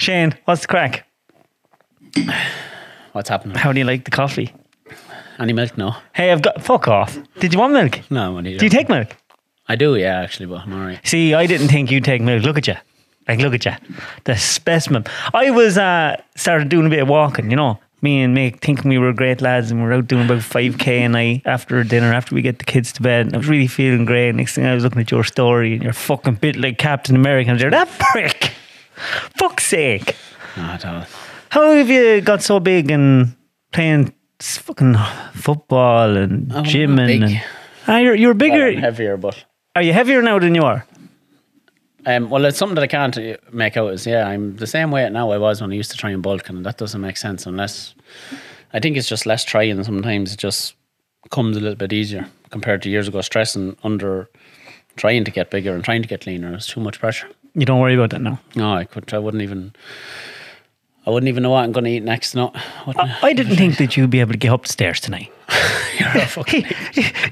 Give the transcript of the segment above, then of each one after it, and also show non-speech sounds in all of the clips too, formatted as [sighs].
Shane, what's the crack? What's happening? How do you like the coffee? Any milk? No. Hey, I've got fuck off. Did you want milk? No, I need Do you take milk? I do, yeah, actually, but I'm alright. See, I didn't think you'd take milk. Look at you. Like, look at you. The specimen. I was uh, started doing a bit of walking, you know. Me and Mick thinking we were great lads and we are out doing about 5k a night after dinner, after we get the kids to bed. And I was really feeling great. Next thing I was looking at your story and you're fucking bit like Captain America. And like, that prick. Fuck's sake. Not at all. How have you got so big and playing fucking football and Oh, gym and, big. and ah, you're, you're bigger. Well, I'm heavier, but are you heavier now than you are? um, well, it's something that I can't uh, make out. Is yeah, I'm the same weight now I was when I used to try and bulk, and that doesn't make sense unless I think it's just less trying. Sometimes it just comes a little bit easier compared to years ago. Stressing under trying to get bigger and trying to get leaner is too much pressure. You don't worry about that now. No, I could. I wouldn't even. I wouldn't even know what I'm going to eat next. No, I, I didn't think that you'd be able to get up the stairs tonight. [laughs] you're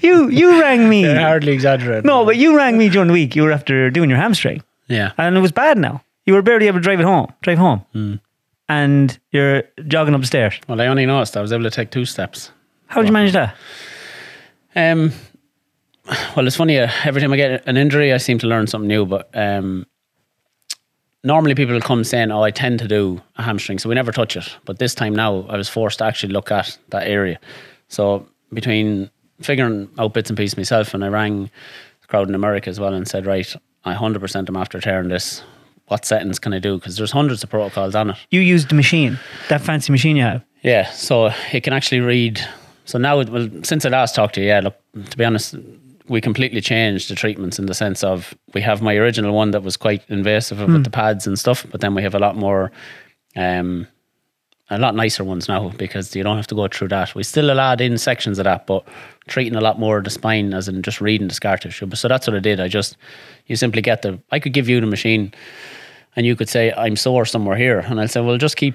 you you rang me. hardly exaggerating. No, but you rang me during the week. You were after doing your hamstring, yeah, and it was bad. Now you were barely able to drive it home. Drive home, Hmm. and you're jogging upstairs. Well, I only noticed I was able to take two steps. How did you manage that? Um, well, it's funny. Uh, every time I get an injury, I seem to learn something new. But um, normally people will come saying, "Oh, I tend to do a hamstring," so we never touch it. But this time now, I was forced to actually look at that area. So between figuring out bits and pieces myself, and I rang the crowd in America as well and said, "Right, I hundred percent am after tearing this. What settings can I do? Because there's hundreds of protocols on it." You used the machine, that fancy machine you have. Yeah, so it can actually read. So now, it- well, since I last talked to you, yeah, look, to be honest, we completely changed the treatments in the sense of we have my original one that was quite invasive with the pads and stuff, but then we have a lot more, um, a lot nicer ones now because you don't have to go through that. We still allowed in sections of that, but treating a lot more of the spine as in just reading the scar tissue. So that's what I did. I just, you simply get the, I could give you the machine and you could say I'm sore somewhere here, and I'll say, well, just keep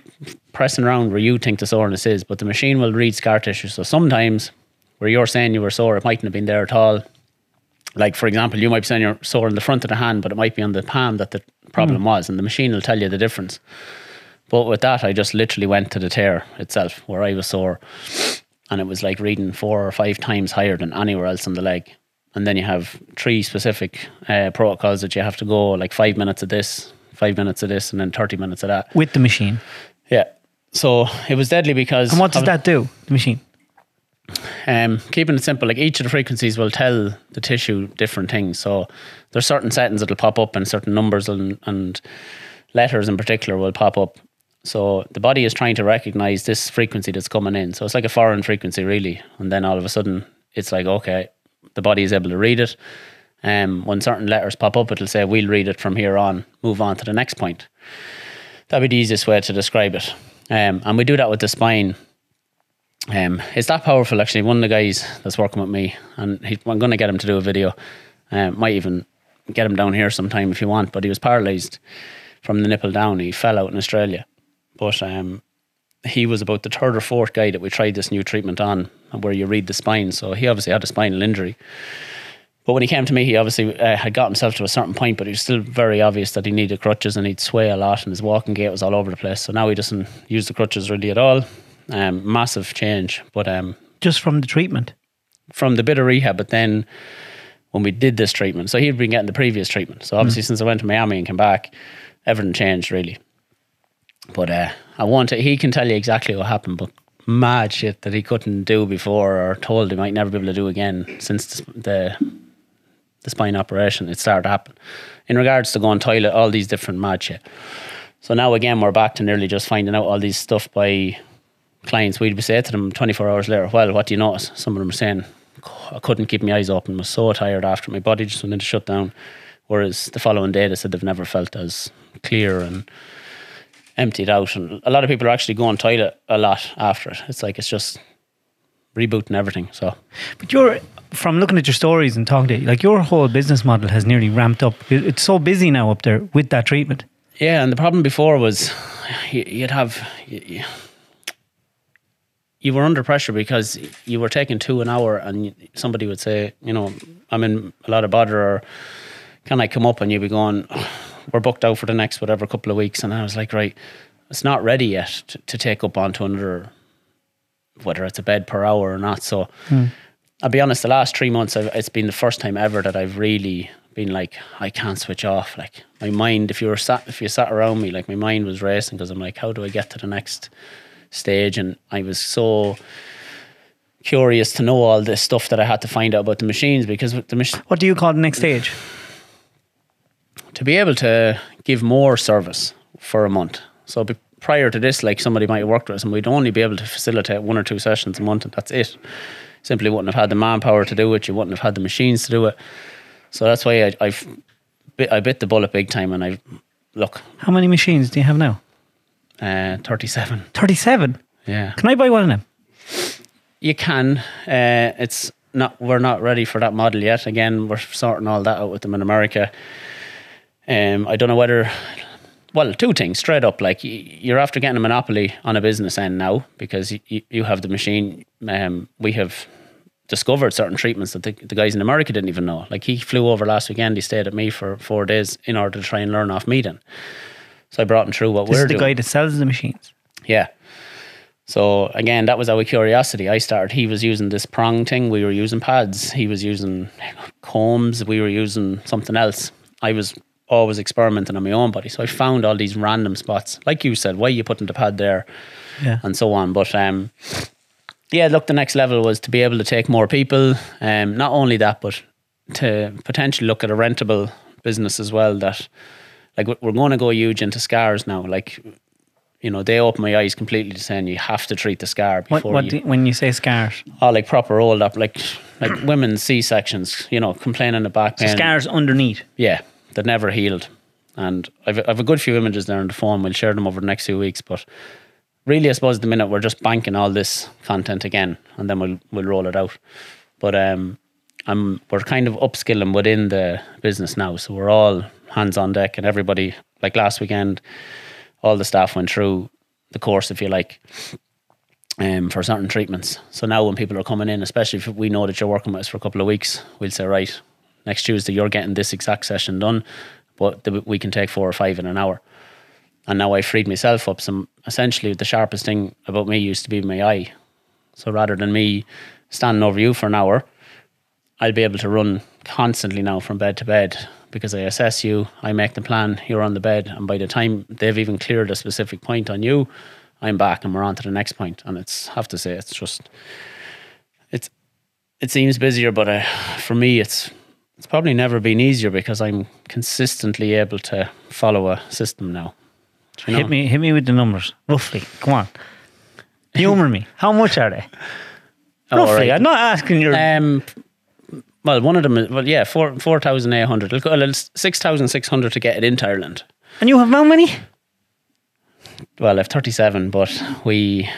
pressing around where you think the soreness is, but the machine will read scar tissue. So sometimes where you're saying you were sore, it mightn't have been there at all. Like for example, you might be saying you're sore in the front of the hand, but it might be on the palm that the problem was, and the machine will tell you the difference. But with that, I just literally went to the tear itself where I was sore, and it was like reading four or five times higher than anywhere else on the leg. And then you have three specific uh, protocols that you have to go, like five minutes of this, five minutes of this, and then thirty minutes of that. with the machine. Yeah. So it was deadly because. And what does that do? The machine. Um, keeping it simple, like each of the frequencies will tell the tissue different things. So there's certain settings that'll pop up, and certain numbers and, and letters in particular will pop up. So the body is trying to recognize this frequency that's coming in. So it's like a foreign frequency, really. And then all of a sudden, it's like okay, the body is able to read it. Um, when certain letters pop up, it'll say we'll read it from here on. Move on to the next point. That'd be the easiest way to describe it. Um, and we do that with the spine. Um, it's that powerful actually. One of the guys that's working with me, and he, I'm going to get him to do a video. Um, might even get him down here sometime if you want. But he was paralysed from the nipple down. He fell out in Australia, but um, he was about the third or fourth guy that we tried this new treatment on, where you read the spine. So he obviously had a spinal injury. But when he came to me, he obviously uh, had got himself to a certain point, but it was still very obvious that he needed crutches and he'd sway a lot, and his walking gait was all over the place. So now he doesn't use the crutches really at all. Um, massive change, but um, Just from the treatment. from the bit of rehab, but then when we did this treatment, so he'd been getting the previous treatment. So obviously, since I went to Miami and came back, everything changed really. But uh, I want to, he can tell you exactly what happened, but mad shit that he couldn't do before or told he might never be able to do again since the, the the spine operation, it started to happen. In regards to going toilet, all these different mad shit. So now again, we're back to nearly just finding out all these stuff by clients. We'd be saying to them 24 hours later, well, what do you notice? Some of them are saying, I couldn't keep my eyes open, I was so tired after my body just went into shutdown. Whereas the following day, they said they've never felt as clear and emptied out. And a lot of people are actually going toilet a lot after it. It's like it's just rebooting everything. So But you're from looking at your stories and talking to you, like your whole business model has nearly ramped up. It's so busy now up there with that treatment. Yeah, and the problem before was you- you'd have you- you- you were under pressure because you were taking two an hour, and somebody would say, you know, I'm in a lot of bother, or can I come up? And you'd be going, we're booked out for the next whatever couple of weeks, and I was like, right, it's not ready yet to, to take up onto another, whether it's a bed per hour or not. So hmm. I'll be honest, the last three months, I've, it's been the first time ever that I've really been like, I can't switch off. Like my mind, if you were sat, if you sat around me, like my mind was racing because I'm like, how do I get to the next stage? And I was so curious to know all this stuff that I had to find out about the machines because the What do you call the next stage? to be able to give more service for a month. So be, prior to this, like somebody might have worked with us, and we'd only be able to facilitate one or two sessions a month, and that's it. Simply wouldn't have had the manpower to do it. You wouldn't have had the machines to do it. So that's why I, I've bit, I bit the bullet big time, and I look How many machines do you have now? Uh, thirty seven. 37. Yeah, Can I buy one of them? you can. Uh, it's not. We're not ready for that model yet. Again, we're sorting all that out with them in America. Um, I don't know whether. Well, two things straight up. Like you're after getting a monopoly on a business end now because you, you have the machine. Um, we have discovered certain treatments that the, the guys in America didn't even know. Like he flew over last weekend. He stayed at me for four days in order to try and learn off me. Then, so I brought him through what This we're is the doing. guy that sells the machines. Yeah. So again, that was our curiosity. I started. He was using this prong thing. We were using pads. He was using combs. We were using something else. I was always experimenting on my own body. So I found all these random spots. Like you said, why are you putting the pad there Yeah. and so on. But um, yeah, look, the next level was to be able to take more people. Um, not only that, but to potentially look at a rentable business as well. That like we're going to go huge into scars now. Like you know, they open my eyes completely to saying you have to treat the scar before what you. do, when you say scars? oh, like proper old up, like like [clears throat] women's C sections. You know, complaining of back pain. Scars underneath. Yeah, that never healed. And I've, I've a good few images there on the phone. We'll share them over the next few weeks. But really, I suppose at the minute we're just banking all this content again, and then we'll we'll roll it out. But um, I'm we're kind of upskilling within the business now, so we're all hands on deck, and everybody like last weekend, all the staff went through the course, if you like. Um, for certain treatments. So now when people are coming in, especially if we know that you're working with us for a couple of weeks, we'll say, right, next Tuesday you're getting this exact session done, but we can take four or five in an hour. And now I freed myself up. Some essentially the sharpest thing about me used to be my eye. So rather than me standing over you for an hour, I'll be able to run constantly now from bed to bed because I assess you, I make the plan, you're on the bed, and by the time they've even cleared a specific point on you, I'm back and we're on to the next point. And it's have to say it's just it's it seems busier, but uh, for me it's it's probably never been easier because I'm consistently able to follow a system now. You know? Hit me, hit me with the numbers, roughly. Come on, humor me. How much are they? [laughs] Oh, roughly. right. I'm not asking your. Um, well, one of them, is, well, yeah, four four thousand eight hundred. Six thousand six hundred to get it into Ireland. and you have how many? Well, I've thirty seven, but we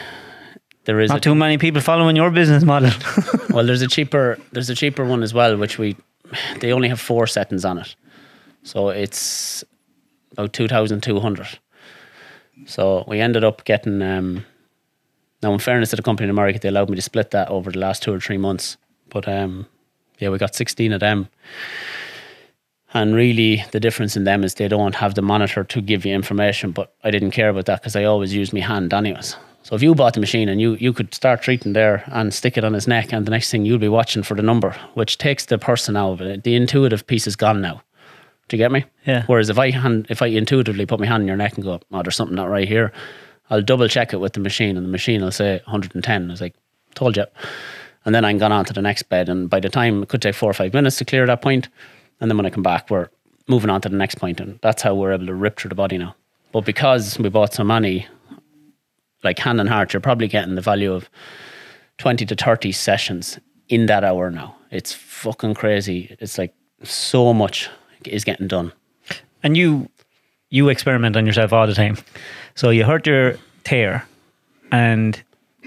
there is Not a, too many people following your business model. [laughs] well, there's a cheaper there's a cheaper one as well, which we they only have four settings on it, so it's about two thousand two hundred. So we ended up getting. Um, now, in fairness to the company in America, they allowed me to split that over the last two or three months. But um, yeah, we got 16 of them. And really, the difference in them is they don't have the monitor to give you information. But I didn't care about that because I always used my hand, anyways. So if you bought the machine and you, you could start treating there and stick it on his neck, and the next thing you'll be watching for the number, which takes the person out of it. The intuitive piece is gone now. Do you get me? Yeah. Whereas if I hand, if I intuitively put my hand in your neck and go, oh, there's something not right here, I'll double check it with the machine, and the machine will say 110. I was like, told you. And then I'm gone on to the next bed, and by the time it could take four or five minutes to clear that point, and then when I come back, we're moving on to the next point, and that's how we're able to rip through the body now. But because we bought so many, like hand and heart, you're probably getting the value of 20 to 30 sessions in that hour now. It's fucking crazy. It's like so much is getting done. and you, you experiment on yourself all the time. So you hurt your tear, and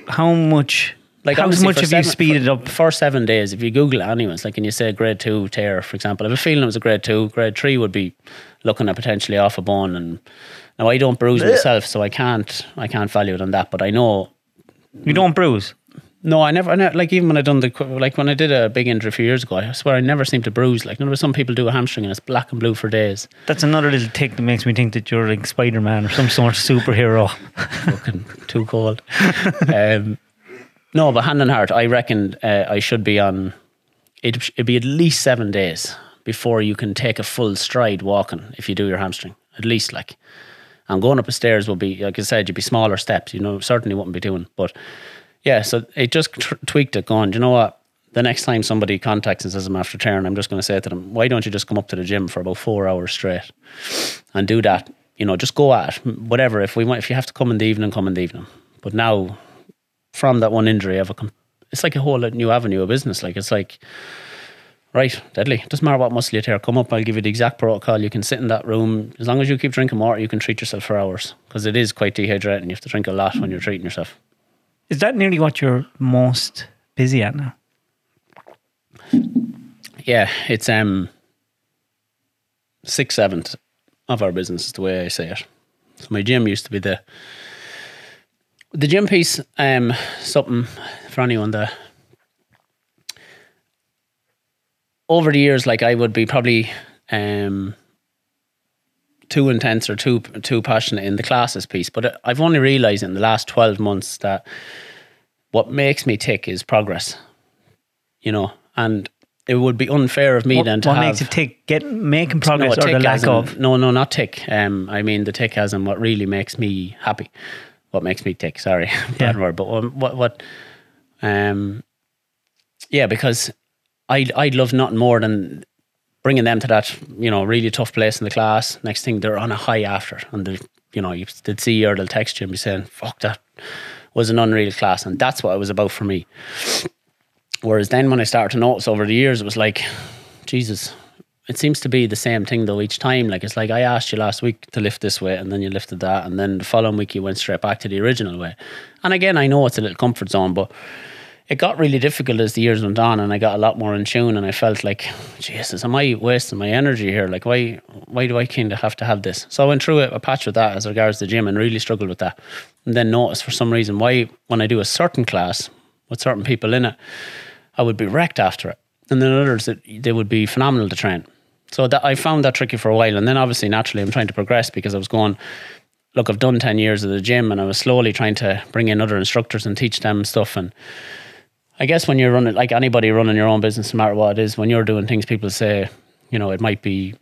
how much? Like how much have seven- you speeded for, up? for seven days? If you Google it, anyways, like, and you say grade two tear, for example, I have a feeling it was a grade two. Grade three would be looking at potentially off a bone. And now I don't bruise myself, so I can't, I can't value it on that. But I know, You don't bruise. No, I never, I never. Like even when I done the like when I did a big injury a few years ago, I swear I never seemed to bruise. Like, you know, some people do a hamstring and it's black and blue for days. That's another little tick that makes me think that you're like Spider Man or some sort of superhero. [laughs] Fucking too cold. [laughs] um, no, but hand on heart, I reckon uh, I should be on. It'd, it'd be at least seven days before you can take a full stride walking if you do your hamstring. At least like, and going up the stairs will be like I said, you'd be smaller steps. You know, certainly wouldn't be doing, but yeah, so it just tr- tweaked it, going, you know what? The next time somebody contacts and says I'm after tearing, I'm just going to say to them, why don't you just come up to the gym for about four hours straight and do that? You know, just go at it. Whatever. If we want, if you have to come in the evening, come in the evening. But now, from that one injury, have a, it's like a whole new avenue of business. Like it's like, right, deadly. Doesn't matter what muscle you tear. Come up. I'll give you the exact protocol. You can sit in that room as long as you keep drinking water. You can treat yourself for hours because it is quite dehydrating. You have to drink a lot when you're treating yourself. Is that nearly what you're most busy at now? Yeah, it's um six seventh of our business is the way I say it. So my gym used to be the the gym piece. Um, something for anyone that over the years, like I would be probably um too intense or too too passionate in the classes piece. But I've only realised in the last twelve months that what makes me tick is progress. You know, and it would be unfair of me what, then to what have, makes it tick? Get making progress no, or the lack in, of? No, no, not tick. Um, I mean the tick as in what really makes me happy. What makes me tick? Sorry, [laughs] bad yeah. word. But um, what what um, yeah, because I I'd love nothing more than bringing them to that you know really tough place in the class. Next thing they're on a high after, and they you know you they'd see or they'll text you and be saying, "Fuck that." was an unreal class, and that's what it was about for me. Whereas then, when I started to notice over the years, it was like, Jesus, it seems to be the same thing though each time. Like it's like I asked you last week to lift this way, and then you lifted that, and then the following week you went straight back to the original way. And again, I know it's a little comfort zone, but it got really difficult as the years went on and I got a lot more in tune and I felt like, Jesus, am I wasting my energy here? Like why why do I kind of have to have this? So I went through a, a patch with that as regards the gym and really struggled with that. And then noticed for some reason why when I do a certain class with certain people in it, I would be wrecked after it. And then others that they would be phenomenal to train. So that I found that tricky for a while. And then obviously naturally I'm trying to progress because I was going look, I've done 10 years of the gym and I was slowly trying to bring in other instructors and teach them stuff and I guess when you're running, like anybody running your own business, no matter what it is, when you're doing things, people say, you know, it might be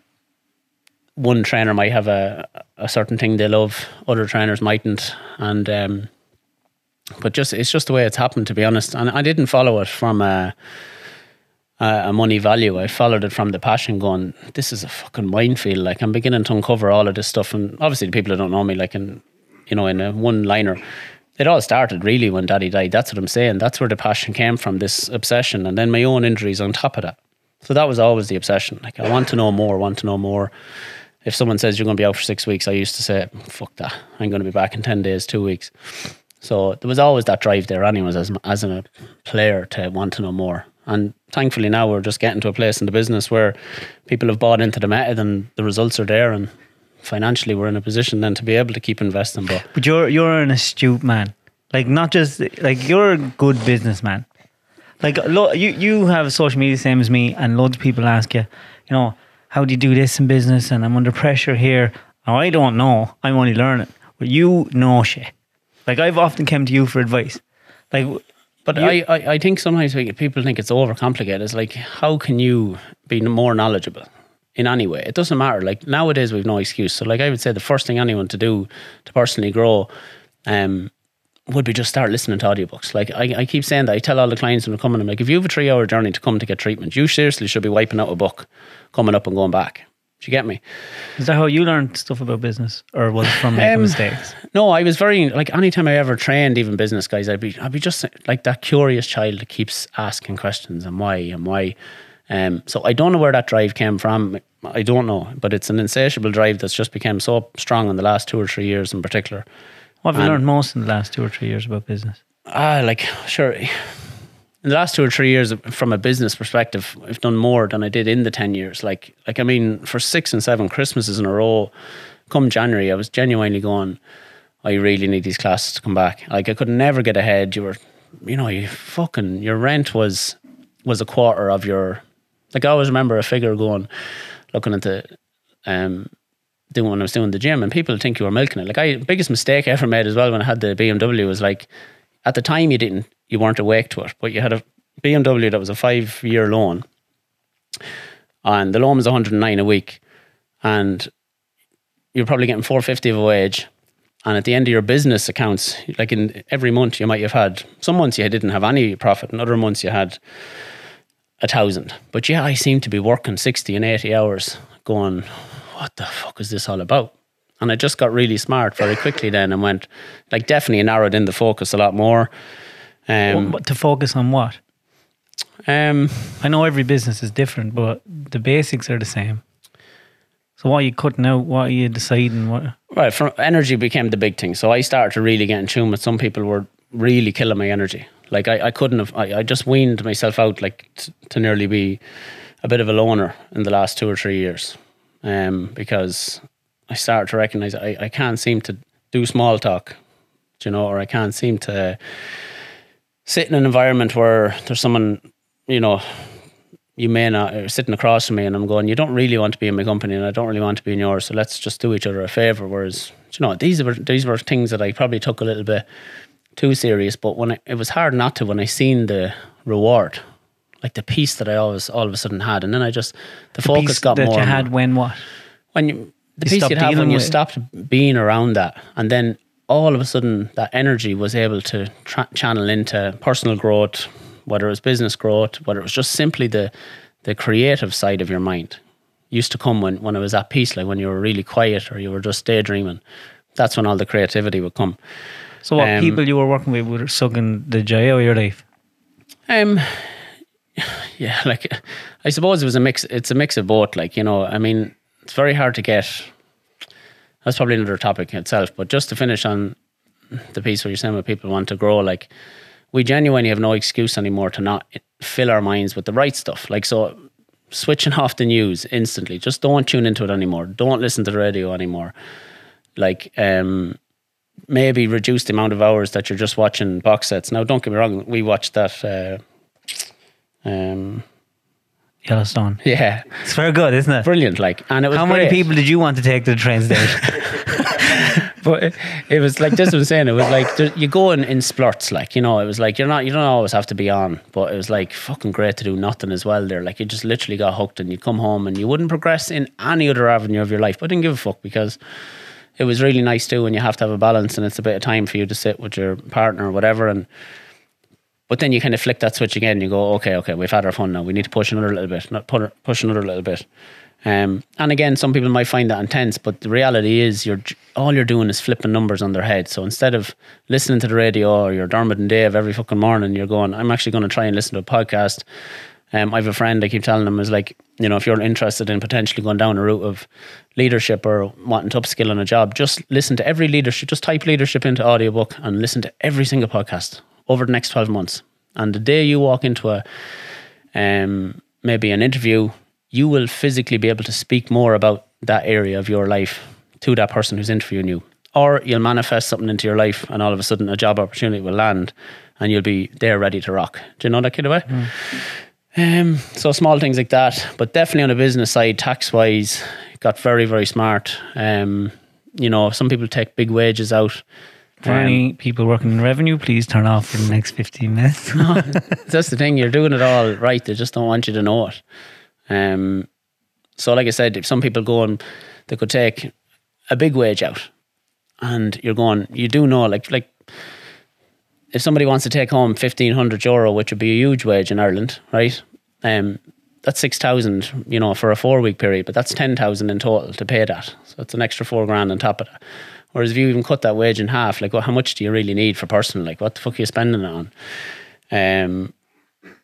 one trainer might have a a certain thing they love, other trainers mightn't, and um, but just it's just the way it's happened, to be honest. And I didn't follow it from a Uh, a money value. I followed it from the passion, going, this is a fucking minefield. Like I'm beginning to uncover all of this stuff, and obviously the people that don't know me, like in you know, in a one liner it all started really when daddy died. That's what I'm saying. That's where the passion came from, this obsession. And then my own injuries on top of that. So that was always the obsession. Like, I want to know more, want to know more. If someone says you're going to be out for six weeks, I used to say, fuck that. I'm going to be back in 10 days, two weeks. So there was always that drive there, anyways, as, as a player to want to know more. And thankfully now we're just getting to a place in the business where people have bought into the method and the results are there and financially we're in a position then to be able to keep investing. But but you're you're an astute man, like not just like you're a good businessman. Like lo- you you have social media same as me, and loads of people ask you, you know, how do you do this in business? And I'm under pressure here. Now I don't know. I'm only learning. But you know shit. Like I've often come to you for advice. Like but I, I, I think sometimes people think it's overcomplicated. It's like, how can you be more knowledgeable? in any way. It doesn't matter. Like nowadays, we've no excuse. So, like I would say, the first thing anyone to do to personally grow, um, would be just start listening to audiobooks. Like I, I keep saying that I tell all the clients when they're coming, I'm like, if you have a three hour journey to come to get treatment, you seriously should be wiping out a book, coming up and going back. Do you get me? Is that how you learned stuff about business, or was it from making um, mistakes? No, I was very like anytime I ever trained even business guys, I'd be I'd be just like that curious child that keeps asking questions and why and why. Um, so I don't know where that drive came from. I don't know, but it's an insatiable drive that's just become so strong in the last two or three years in particular. What have you learned most in the last two or three years about business? Ah, like sure. In the last two or three years, from a business perspective, I've done more than I did in the ten years. Like, like I mean, for six and seven Christmases in a row, come January, I was genuinely going. I really need these classes to come back. Like I could never get ahead. You were you know, you fucking your rent was was a quarter of your. Like I always remember a figure going, looking at the, um, doing when I was doing the gym, and people think you were milking it. Like I, biggest mistake I ever made as well when I had the BMW was like, at the time you didn't, you weren't awake to it, but you had a BMW that was a five year loan, and the loan was 109 a week, and you're probably getting 450 of a wage. And at the end of your business accounts, like in every month, you might have had some months you didn't have any profit, and other months you had a thousand. But yeah, I seem to be working 60 and 80 hours going, what the fuck is this all about? And I just got really smart very quickly then and went, like, definitely narrowed in the focus a lot more. Um, to focus on what? um, I know every business is different, but the basics are the same. So what are you cutting out? What are you deciding? What? Right, from energy became the big thing. So I started to really get in tune with some people were really killing my energy. Like I, I couldn't have. I, I just weaned myself out like t- to nearly be a bit of a loner in the last two or three years, um, because I started to recognize I, I can't seem to do small talk, you know, or I can't seem to sit in an environment where there's someone, you know, you may not are sitting across from me and I'm going, you don't really want to be in my company and I don't really want to be in yours. So let's just do each other a favor. Whereas, you know, these were these were things that I probably took a little bit too serious. But when I, it was hard not to when I seen the reward, like the peace that I always all of a sudden had, and then I just the, focus piece got that more. you had when what? when you the You peace you'd have when you with- stopped being around that, and then all of a sudden that energy was able to tra- channel into personal growth, whether it was business growth, whether it was just simply the the creative side of your mind. Used to come when when I was at peace, like when you were really quiet or you were just daydreaming. That's when all the creativity would come. So what Um, people you were working with were sucking the joy out of your life? Um, [sighs] yeah, like I suppose it was a mix. It's a mix of both. Like you know, I mean, it's very hard to get. That's probably another topic itself. But just to finish on the piece where you're saying what people want to grow, like we genuinely have no excuse anymore to not fill our minds with the right stuff. Like so, switching off the news instantly. Just don't tune into it anymore. Don't listen to the radio anymore. Like um, maybe reduce the amount of hours that you're just watching box sets. Now, don't get me wrong. We watched that. Uh, um, Yellowstone. yeah, It's very good, isn't it? brilliant. Like, and it was How many people did you want to take to the train station? [laughs] [laughs] But it, it was like this. Was saying it was like there, you go in, in splurts. Like you know, it was like you're not. You don't always have to be on. But it was like fucking great to do nothing as well. There, like you just literally got hooked, and you come home and you wouldn't progress in any other avenue of your life. But I didn't give a fuck because it was really nice too. And you have to have a balance, and it's a bit of time for you to sit with your partner or whatever. And but then you kind of flick that switch again. And You go, okay, okay, we've had our fun now. We need to push another little bit, not push another little bit. Um, and again, some people might find that intense, but the reality is, you're all you're doing is flipping numbers on their head. So instead of listening to the radio or your Dermot and Dave every fucking morning, you're going, I'm actually going to try and listen to a podcast. Um, I have a friend. I keep telling them is like, you know, if you're interested in potentially going down a route of leadership or wanting to upskill on a job, just listen to every leadership. Just type leadership into audiobook and listen to every single podcast over the next twelve months. And the day you walk into a um, maybe an interview, you will physically be able to speak more about that area of your life to that person who's interviewing you. Or you'll manifest something into your life and all of a sudden a job opportunity will land and you'll be there ready to rock. Do you know that kind of way? Um, so small things like that, but definitely on the business side, tax wise, got very, very smart. Um, you know, some people take big wages out. For Um, any people working in revenue, please turn off for the next 15 minutes. [laughs] that's the thing. You're doing it all right. They just don't want you to know it. Um, so, like I said, if some people go and they could take a big wage out, and you're going, you do know, like, like if somebody wants to take home fifteen hundred euro, which would be a huge wage in Ireland, right? Um, that's six thousand, you know, for a four week period, but that's ten thousand in total to pay that. So it's an extra four grand on top of that. Whereas if you even cut that wage in half, like, well, how much do you really need for personal? Like, what the fuck are you spending it on? Um,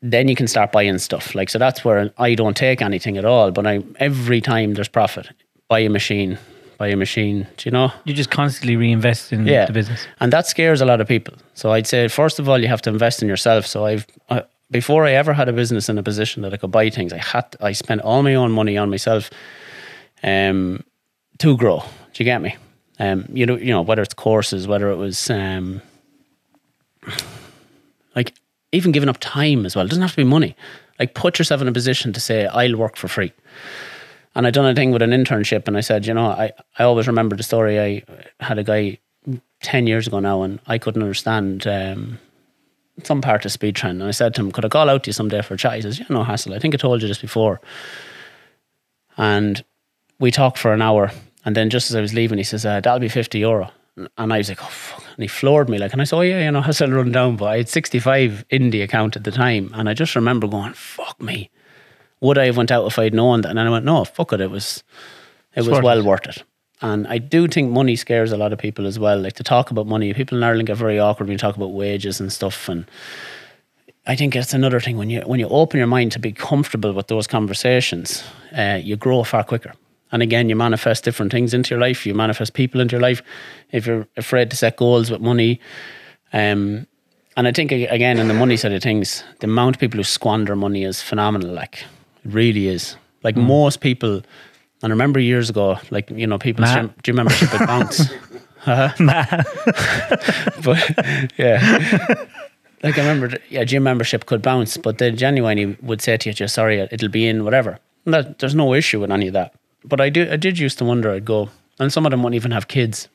then you can start buying stuff. Like, so that's where I don't take anything at all. But I every time there's profit, buy a machine, buy a machine. Do you know? you just constantly reinvest in Yeah. the business. And that scares a lot of people. So I'd say first of all, you have to invest in yourself. So I've I, before I ever had a business in a position that I could buy things, I had I spent all my own money on myself, um, to grow. Do you get me? Um, you know, you know whether it's courses, whether it was um, Like even giving up time as well. It doesn't have to be money. Like put yourself in a position to say, I'll work for free. And I done a thing with an internship and I said, you know, I, I always remember the story. I had a guy 10 years ago now and I couldn't understand um, some part of speed trend. And I said to him, could I call out to you someday for a chat? He says, yeah, no hassle. I think I told you this before. And we talked for an hour. And then just as I was leaving, he says, uh, that'll be 50 euro. And I was like, oh, fuck. And he floored me. Like, and I said, oh, yeah, you know, I said run down. But I had 65 in the account at the time. And I just remember going, fuck me. Would I have went out if I'd known that? And then I went, no, fuck it. It was, it was well worth it. And I do think money scares a lot of people as well. Like to talk about money, people in Ireland get very awkward when you talk about wages and stuff. And I think it's another thing when you when you open your mind to be comfortable with those conversations, uh, you grow far quicker. And again, you manifest different things into your life. You manifest people into your life. If you're afraid to set goals with money, um, and I think again in the money side of things, the amount of people who squander money is phenomenal. Like it really is. Like most people, and I remember years ago, like you know, people gym, gym membership would bounce. [laughs] [laughs] but yeah. Like I remember, yeah, gym membership could bounce, but they genuinely would say to you, "Just sorry, it'll be in whatever." That, there's no issue with any of that. But I do, I did used to wonder. I'd go, and some of them wouldn't even have kids.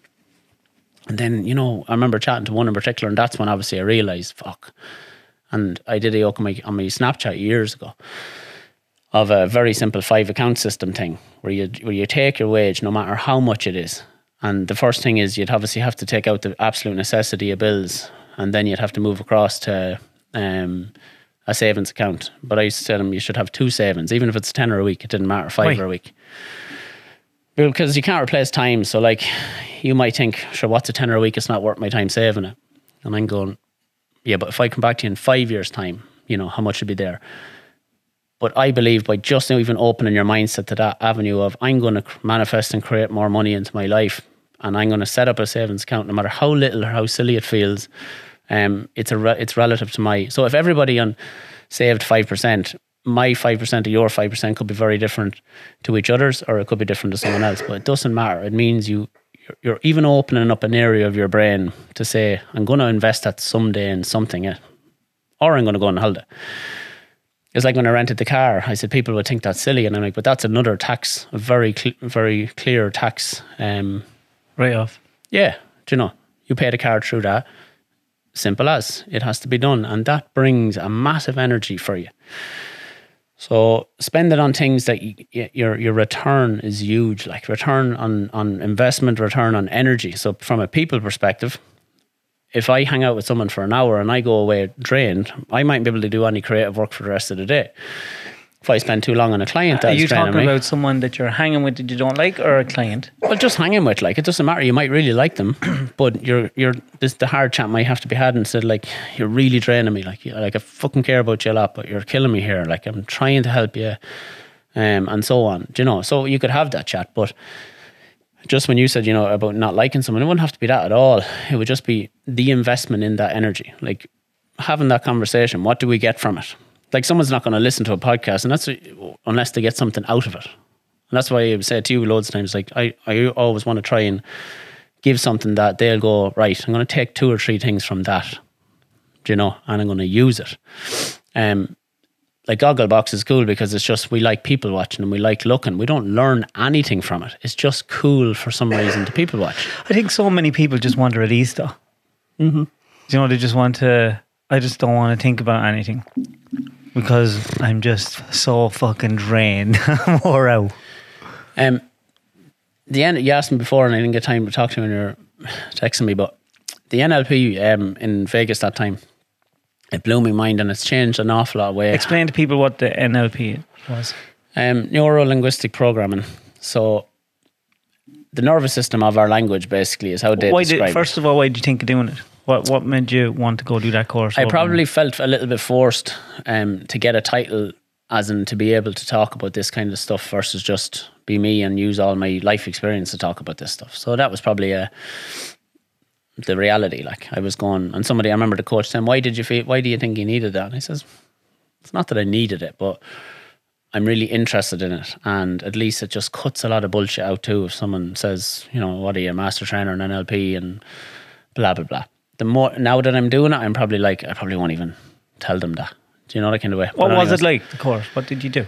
And then you know, I remember chatting to one in particular, and that's when obviously I realised, fuck. And I did a yoke on my on my Snapchat years ago of a very simple five account system thing where you where you take your wage no matter how much it is. And the first thing is you'd obviously have to take out the absolute necessity of bills and then you'd have to move across to um, a savings account. But I used to tell them you should have two savings, even if it's ten or a week, it didn't matter, five Why? a week. Because you can't replace time. So like you might think, sure, what's a tenner a week? It's not worth my time saving it. And I'm going, yeah, but if I come back to you in five years' time, you know, how much would be there? But I believe by just now even opening your mindset to that avenue of I'm going to manifest and create more money into my life, and I'm going to set up a savings account, no matter how little or how silly it feels. Um, it's a re- it's relative to my. So if everybody on saved five percent, my five percent or your five percent could be very different to each other's, or it could be different to someone else. But it doesn't matter. It means you you're, you're even opening up an area of your brain to say I'm going to invest that someday in something, eh, or I'm going to go on holiday. It's like when I rented the car. I said people would think that's silly, and I'm like, but that's another tax, a very, cl- very clear tax. Um, Right off. yeah, do you know, you pay the car through that. Simple as it has to be done, and that brings a massive energy for you. So spend it on things that you, your your return is huge, like return on on investment, return on energy. So from a people perspective, if I hang out with someone for an hour and I go away drained, I mightn't be able to do any creative work for the rest of the day. If I spend too long on a client, Are you talking me. about someone that you're hanging with that you don't like or a client? Well, just hanging with, like, it doesn't matter. You might really like them, [clears throat] but you're, you're, this, the hard chat might have to be had and said, like, you're really draining me. Like, you- like I fucking care about you a lot, but you're killing me here. Like, I'm trying to help you, um, and so on. Do you know? So you could have that chat, but just when you said, you know, about not liking someone, it wouldn't have to be that at all. It would just be the investment in that energy, like having that conversation. What do we get from it? Like, someone's not going to listen to a podcast, and that's unless they get something out of it. And that's why I say to you loads of times, like I, I always want to try and give something that they'll go, right, I'm going to take two or three things from that, do you know, and I'm going to use it. Um, like Gogglebox is cool because it's just, we like people watching and we like looking. We don't learn anything from it. It's just cool for some reason to people watch. I think so many people just want to release though. Mm-hmm. You know, they just want to. I just don't want to think about anything because I'm just so fucking drained. I'm [laughs] wore out. Um, the end you asked me before, and I didn't get time to talk to you when you were texting me. But the NLP um, in Vegas that time, it blew my mind, and it's changed an awful lot of way. Explain to people what the NLP was. Um, neuro linguistic programming. So, the nervous system of our language basically is how they Why describe did, it. first of all, why did you think of doing it? What What made you want to go do that course? I probably felt a little bit forced um, to get a title, as in to be able to talk about this kind of stuff versus just be me and use all my life experience to talk about this stuff. So that was probably a the reality. Like I was going, and somebody I remember the coach saying, "Why did you feel? Why do you think you needed that?" And I says, "It's not that I needed it, but." I'm really interested in it, and at least it just cuts a lot of bullshit out too. If someone says, you know, what are you, a master trainer in NLP, and blah blah blah. the more now that I'm doing it, I'm probably like I probably won't even tell them that. Do you know that kind of way? What was it like, the course? What did you do?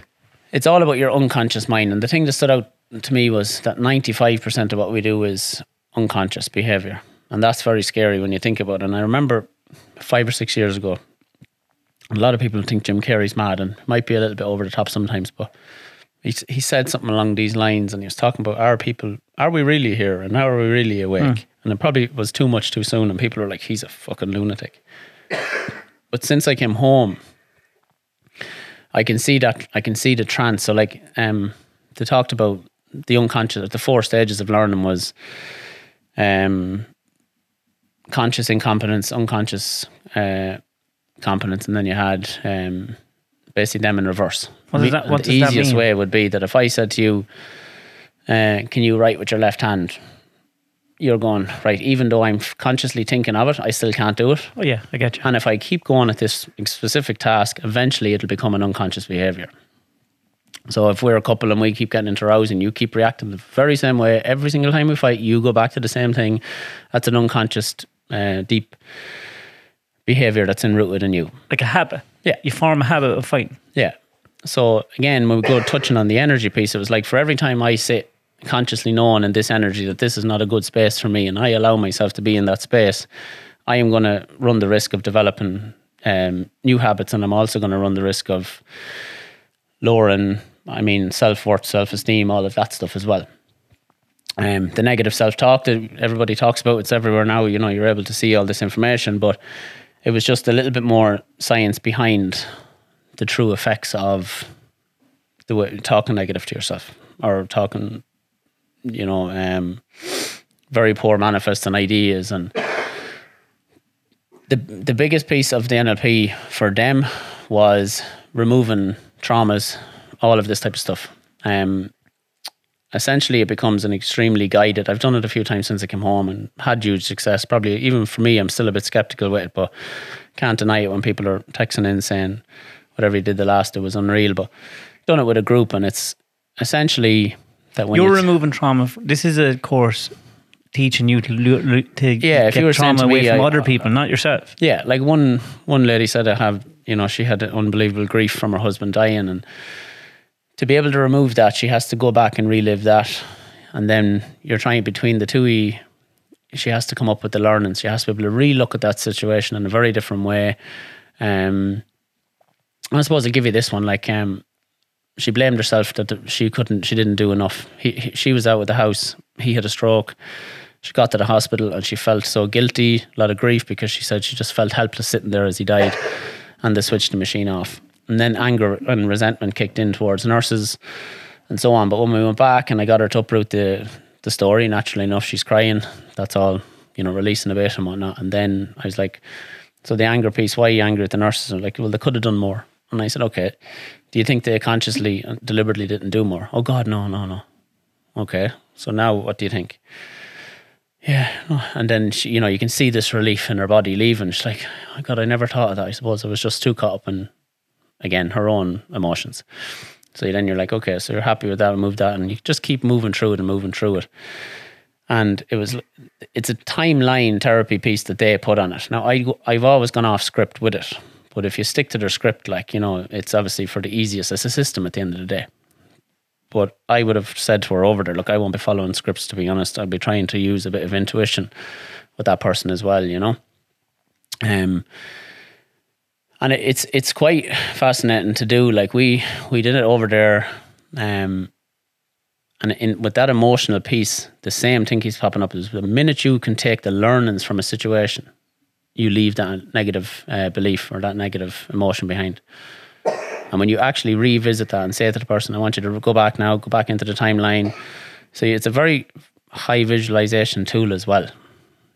It's all about your unconscious mind, and the thing that stood out to me was that 95% of what we do is unconscious behavior, and that's very scary when you think about it. And I remember five or six years ago, a lot of people think Jim Carrey's mad and might be a little bit over the top sometimes, but he, he said something along these lines and he was talking about are people, are we really here and are we really awake? And it probably was too much too soon and people were like, he's a fucking lunatic. [coughs] but since I came home, I can see that, I can see the trance. So like, um, they talked about the unconscious, the four stages of learning was, um, conscious incompetence, unconscious uh, competence, and then you had um, basically them in reverse. What does that- what the does that easiest mean? way would be that if I said to you, uh, "Can you write with your left hand?" You're going right. Even though I'm consciously thinking of it, I still can't do it. Oh, yeah, I get you. And if I keep going at this specific task, eventually it'll become an unconscious behavior. So if we're a couple and we keep getting into rows and you keep reacting the very same way every single time we fight, you go back to the same thing. That's an unconscious, uh, deep behavior that's enrooted in you. Like a habit. Yeah. You form a habit of fighting. Yeah. So again, when we go touching on the energy piece, it was like for every time I sit consciously knowing in this energy that this is not a good space for me, and I allow myself to be in that space, I am going to run the risk of developing um, new habits, and I'm also going to run the risk of lowering, I mean, self worth, self esteem, all of that stuff as well. Um, the negative self talk that everybody talks about, it's everywhere now. You know, you're able to see all this information, but it was just a little bit more science behind the true effects of the way talking negative to yourself or talking, you know, um, very poor manifesting ideas and the the biggest piece of the NLP for them was removing traumas, all of this type of stuff. Um, essentially, it becomes an extremely guided. I've done it a few times since I came home and had huge success. Probably even for me, I'm still a bit skeptical with it, but can't deny it when people are texting in saying whatever you did the last it was unreal. But done it with a group, and it's essentially that when You're you removing trauma. This is a course teaching you to, to Yeah, if you were trauma away me, from I- other people, not yourself. Yeah, like one one lady said I have, you know, she had unbelievable grief from her husband dying and to be able to remove that, she has to go back and relive that. And then you're trying between the two she has to come up with the learning. She has to be able to re-look at that situation in a very different way. Um I suppose I'll give you this one, like um she blamed herself that she couldn't she didn't do enough. He, he she was out of the house, he had a stroke. She got to the hospital and she felt so guilty, a lot of grief because she said she just felt helpless sitting there as he died and they switched the machine off. And then anger and resentment kicked in towards nurses and so on. But when we went back and I got her to uproot the, the story, naturally enough, she's crying. That's all, you know, releasing a bit and whatnot. And then I was like, so the anger piece, why are you angry at the nurses? And like, well, they could have done more. And I said, okay, do you think they consciously, and deliberately didn't do more? Oh God, no, no, no. Okay, so now what do you think? Yeah, and then she, you know, you can see this relief in her body leaving. She's like, oh God, I never thought of that. I suppose I was just too caught up in, again, her own emotions. So then you're like, okay, so you're happy with that, move that, and you just keep moving through it and moving through it. And it was, it's a timeline therapy piece that they put on it. Now, I, I've always gone off script with it, but if you stick to their script, like you know, it's obviously for the easiest. It's a system at the end of the day. But I would have said to her over there, look, I won't be following scripts to be honest. I'll be trying to use a bit of intuition with that person as well, you know. Um, and it's it's quite fascinating to do. Like we we did it over there, um, and in with that emotional piece, the same thing keeps popping up. Is the minute you can take the learnings from a situation, you leave that negative uh, belief or that negative emotion behind. And when you actually revisit that and say to the person, I want you to go back now, go back into the timeline. So it's a very high visualization tool as well,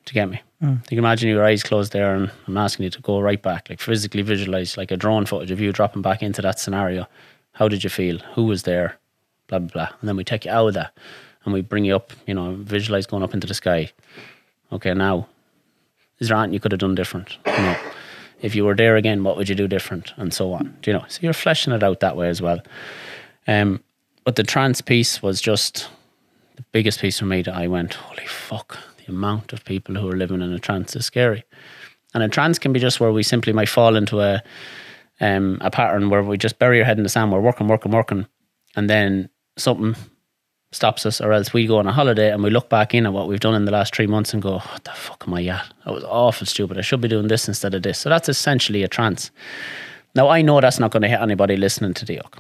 to get me. You can imagine your eyes closed there and I'm asking you to go right back, like physically visualize like a drone footage of you dropping back into that scenario. How did you feel? Who was there? Blah, blah, blah. And then we take you out of that and we bring you up, you know, visualize going up into the sky. Okay, now, is there anything you could have done different? You know, if you were there again, what would you do different? And so on. Do you know? So you're fleshing it out that way as well. Um, but the trance piece was just the biggest piece for me that I went, holy fuck, the amount of people who are living in a trance is scary. And a trance can be just where we simply might fall into a um, a pattern where we just bury our head in the sand. We're working, working, working, and then something stops us, or else we go on a holiday and we look back in at what we've done in the last three months and go, "What the fuck am I at? That was awful stupid. I should be doing this instead of this." So that's essentially a trance. Now I know that's not going to hit anybody listening to the yoke.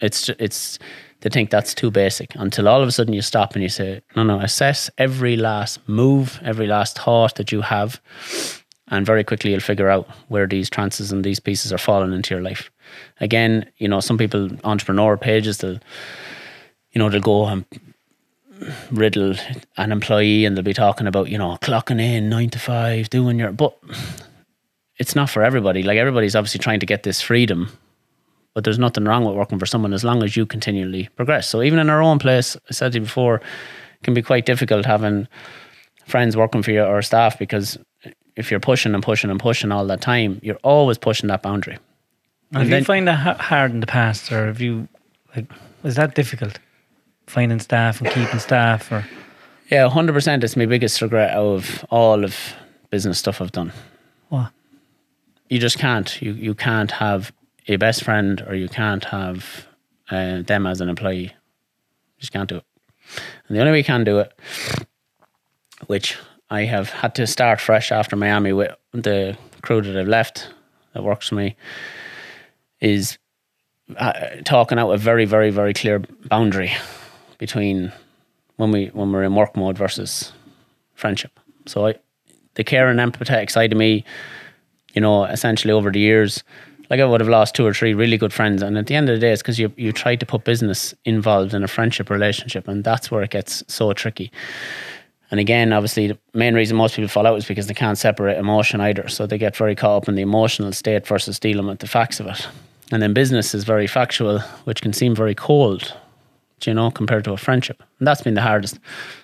It's it's they think that's too basic until all of a sudden you stop and you say, "No, no, assess every last move, every last thought that you have." and very quickly you'll figure out where these trances and these pieces are falling into your life. Again, you know, some people entrepreneur pages they'll you know they'll go and riddle an employee and they'll be talking about you know clocking in nine to five, doing your but it's not for everybody. Like everybody's obviously trying to get this freedom, but there's nothing wrong with working for someone as long as you continually progress. So even in our own place, I said to you before, it can be quite difficult having friends working for you or staff because if you're pushing and pushing and pushing all that time, you're always pushing that boundary. And Have you find that hard in the past, or have you like was that difficult finding staff and keeping staff? Or yeah, hundred percent. It's my biggest regret of all of business stuff I've done. What? You just can't. You you can't have a best friend, or you can't have uh, them as an employee. You just can't do it. And the only way you can do it, which I have had to start fresh after Miami with the crew that I've left that works for me is uh, talking out a very, very, very clear boundary between when we when we're in work mode versus friendship. So I, the care and empathetic side of me, you know, essentially over the years, like I would have lost two or three really good friends, and at the end of the day, it's because you you try to put business involved in a friendship relationship, and that's where it gets so tricky. And again, obviously, the main reason most people fall out is because they can't separate emotion either. So they get very caught up in the emotional state versus dealing with the facts of it. And then business is very factual, which can seem very cold, you know, compared to a friendship. And that's been the hardest.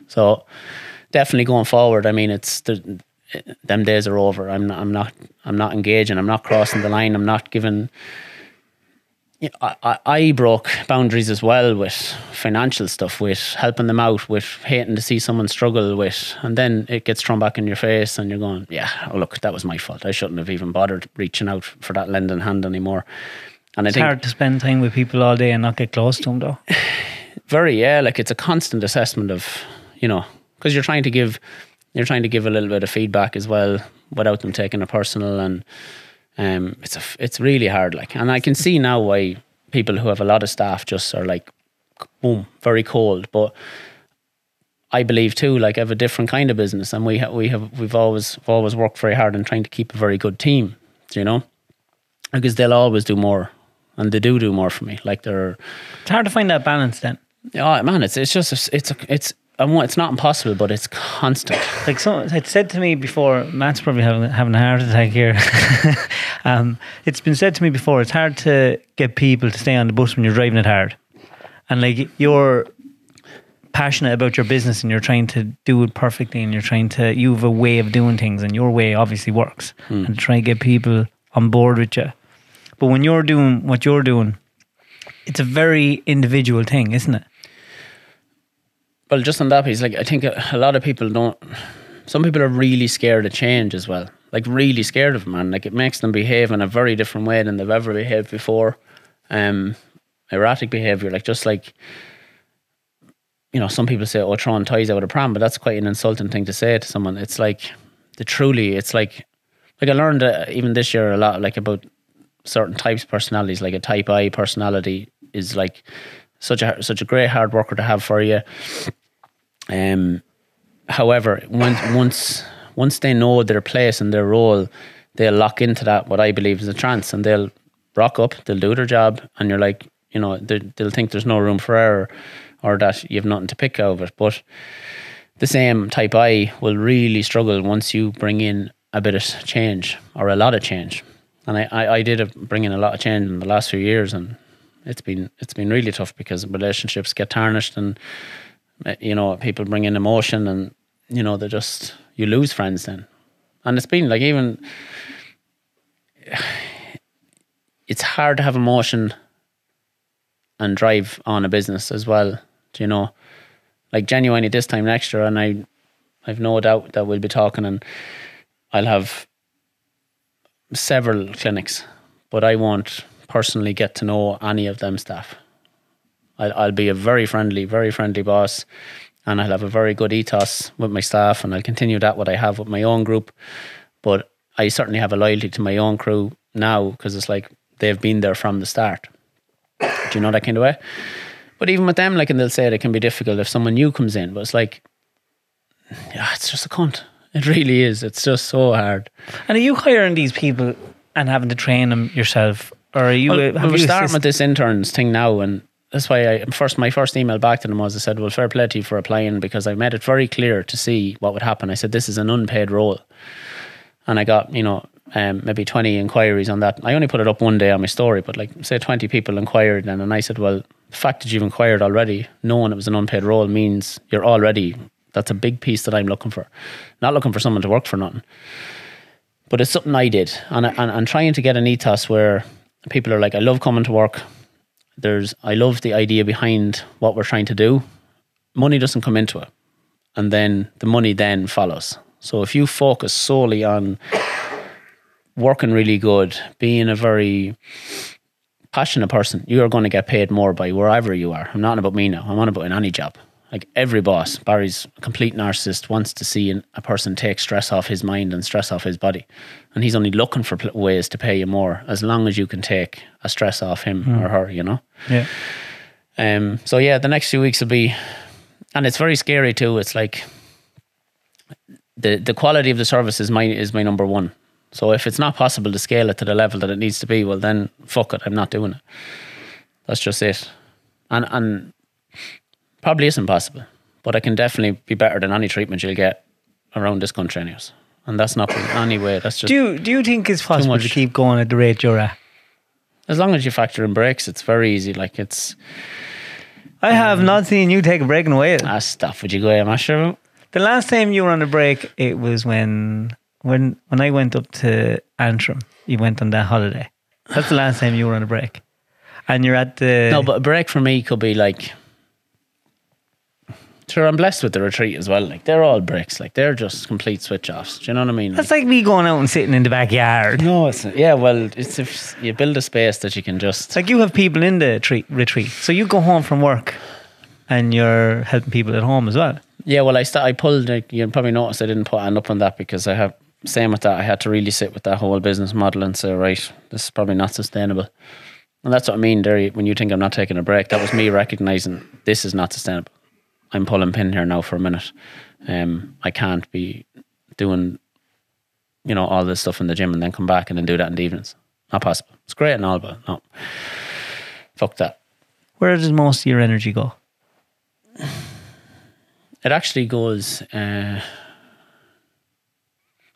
So definitely going forward, I mean, it's the, them days are over. I'm not, I'm not, I'm not engaging. I'm not crossing the line. I'm not giving I, I broke boundaries as well with financial stuff, with helping them out, with hating to see someone struggle with, and then it gets thrown back in your face, and you're going, "Yeah, oh look, that was my fault. I shouldn't have even bothered reaching out for that lending hand anymore." And it's hard to spend time with people all day and not get close to them, though. [sighs] Very, yeah. Like it's a constant assessment of, you know, because you're trying to give, you're trying to give a little bit of feedback as well without them taking it personal and um, it's a, it's really hard. Like, and I can see now why people who have a lot of staff just are like, boom, very cold. But I believe too, like I have a different kind of business, and we ha- we have we've always we've always worked very hard in trying to keep a very good team. You know, because they'll always do more, and they do do more for me. Like they're. It's hard to find that balance then. Yeah, man, it's it's just it's a, it's it's not impossible, but it's constant. Like so, it said to me before. Matt's probably having having a heart attack here. [laughs] um, it's been said to me before. It's hard to get people to stay on the bus when you're driving it hard, and like you're passionate about your business and you're trying to do it perfectly, and you're trying to you have a way of doing things, and your way obviously works, mm. and try to get people on board with you. But when you're doing what you're doing, it's a very individual thing, isn't it? Well, just on that piece, like I think a, lot of people don't. Some people are really scared of change as well. Like really scared of man. Like it makes them behave in a very different way than they've ever behaved before. Um, erratic behavior, like just like you know, some people say, "Oh, throwing toys out of pram," but that's quite an insulting thing to say to someone. It's like the truly, it's like like I learned uh, even this year a lot, like about certain types of personalities. Like a type I personality is like such a such a great hard worker to have for you. Um, however, once once once they know their place and their role, they'll lock into that what I believe is a trance, and they'll rock up, they'll do their job, and you're like, you know, they'll think there's no room for error, or that you have nothing to pick out of it. But the same type I will really struggle once you bring in a bit of change or a lot of change. And I, I, I did bring in a lot of change in the last few years, and it's been it's been really tough because relationships get tarnished and uh, you know people bring in emotion and you know they just you lose friends then. And it's been like even [sighs] it's hard to have emotion and drive on a business as well do you know? Like genuinely this time next year and i I've no doubt that we'll be talking and I'll have several clinics, but I won't personally get to know any of them staff. I'll, I'll be a very friendly, very friendly boss, and I'll have a very good ethos with my staff, and I'll continue that what I have with my own group. But I certainly have a loyalty to my own crew now because it's like they've been there from the start. Do you know that kind of way? But even with them, like, and they'll say it can be difficult if someone new comes in, but it's like, yeah, it's just a cunt. It really is. It's just so hard. And are you hiring these people and having to train them yourself, or are you? Well, have you starting with this interns thing now, and that's why I first my first email back to them was I said, "Well, fair play to you for applying because I made it very clear to see what would happen." I said, "This is an unpaid role," and I got you know um, maybe twenty inquiries on that. I only put it up one day on my story, but like say twenty people inquired, and, and I said, "Well, the fact that you've inquired already, knowing it was an unpaid role, means you're already that's a big piece that I'm looking for, not looking for someone to work for nothing." But it's something I did, and, and and trying to get an ethos where people are like, I love coming to work. There's, I love the idea behind what we're trying to do. Money doesn't come into it, and then the money then follows. So if you focus solely on working really good, being a very passionate person, you are going to get paid more by wherever you are. I'm not about me now. I'm on about in any job. Like every boss, Barry's a complete narcissist, wants to see a person take stress off his mind and stress off his body. And he's only looking for pl- ways to pay you more as long as you can take a stress off him or her, you know? Yeah. Um, so yeah, the next few weeks will be, and it's very scary too. It's like the the quality of the service is my is my number one. So if it's not possible to scale it to the level that it needs to be, well then fuck it, I'm not doing it. That's just it. And and probably isn't possible, but I can definitely be better than any treatment you'll get around this country, anyways. And that's not anyway. That's just Do you do you think it's possible to keep going at the rate you're at? as long as you factor in breaks, it's very easy. Like it's I have not seen you take a break in a while. ah stuff. Would you go? I'm not sure. The last time you were on a break, it was when when when I went up to Antrim. You went on that holiday. That's the last time you were on a break, and you're at the No, but a break for me could be like. Sure, I'm blessed with the retreat as well. Like they're all bricks. Like they're just complete switch offs. Do you know what I mean? That's like me going out and sitting in the backyard. no, it's yeah. Well, it's if you build a space that you can just. It's like you have people in the treat, retreat, so you go home from work, and you're helping people at home as well. Yeah, well, I st- I pulled. Like, you probably noticed I didn't put hand up on that because I have same with that. I had to really sit with that whole business model and say, right, this is probably not sustainable. And that's what I mean, there. When you think I'm not taking a break, that was me recognizing this is not sustainable. I'm pulling pin here now for a minute. Um, I can't be doing, you know, all this stuff in the gym and then come back and then do that in the evenings. Not possible. It's great and all, but no. Fuck that. Where does most of your energy go? it actually goes uh,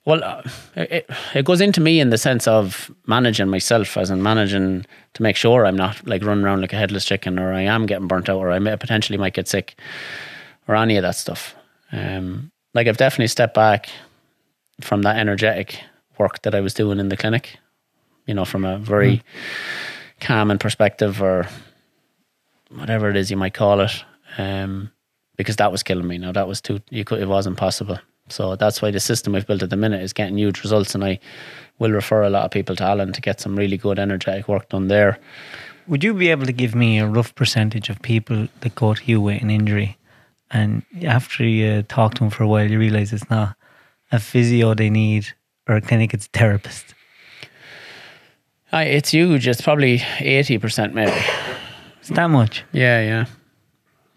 well uh, it, it goes into me in the sense of managing myself as in managing to make sure i'm not like running around like a headless chicken or i am getting burnt out or i may, potentially might get sick or any of that stuff um, like i've definitely stepped back from that energetic work that i was doing in the clinic you know from a very calm and perspective or whatever it is you might call it um, because that was killing me. Now that was too you could it wasn't possible. So that's why the system we've built at the minute is getting huge results, and I will refer a lot of people to Alan to get some really good energetic work done there. Would you be able to give me a rough percentage of people that go to you with an injury, and after you talk to them for a while, you realize it's not a physio they need or a clinic, it's a therapist. Aye, it's huge. It's probably eighty percent maybe. It's that much. Yeah,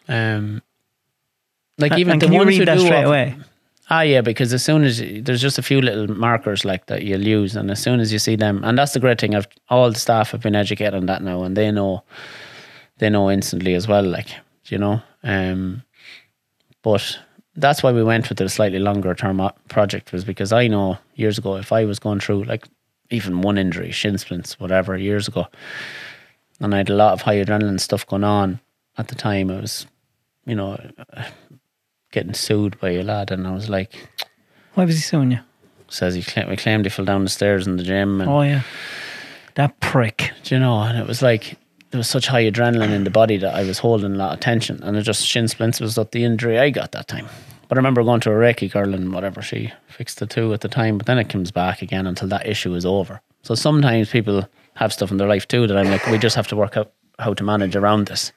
yeah. Um, like even and the can you read that do straight away? Ah, yeah, because as soon as there's just a few little markers like that you'll use, and as soon as you see them, and that's the great thing. I've all the staff have been educated on that now, and they know, they know instantly as well. Like you know, um, but that's why we went with the slightly longer term project was because I know years ago if I was going through like even one injury, shin splints, whatever, years ago, and I had a lot of high adrenaline stuff going on at the time. I was, you know, getting sued by a lad, and I was like, Why was he suing you? says he claimed, we claimed he fell down the stairs in the gym, and Oh yeah, that prick. do you know, and it was like there was such high adrenaline in the body that I was holding a lot of tension, and it just shin splints was up the injury I got that time. But I remember going to a Reiki girl and whatever she fixed the two at the time, but then it comes back again until that issue is over. So sometimes people have stuff in their life too that I'm like, we just have to work out how to manage around this.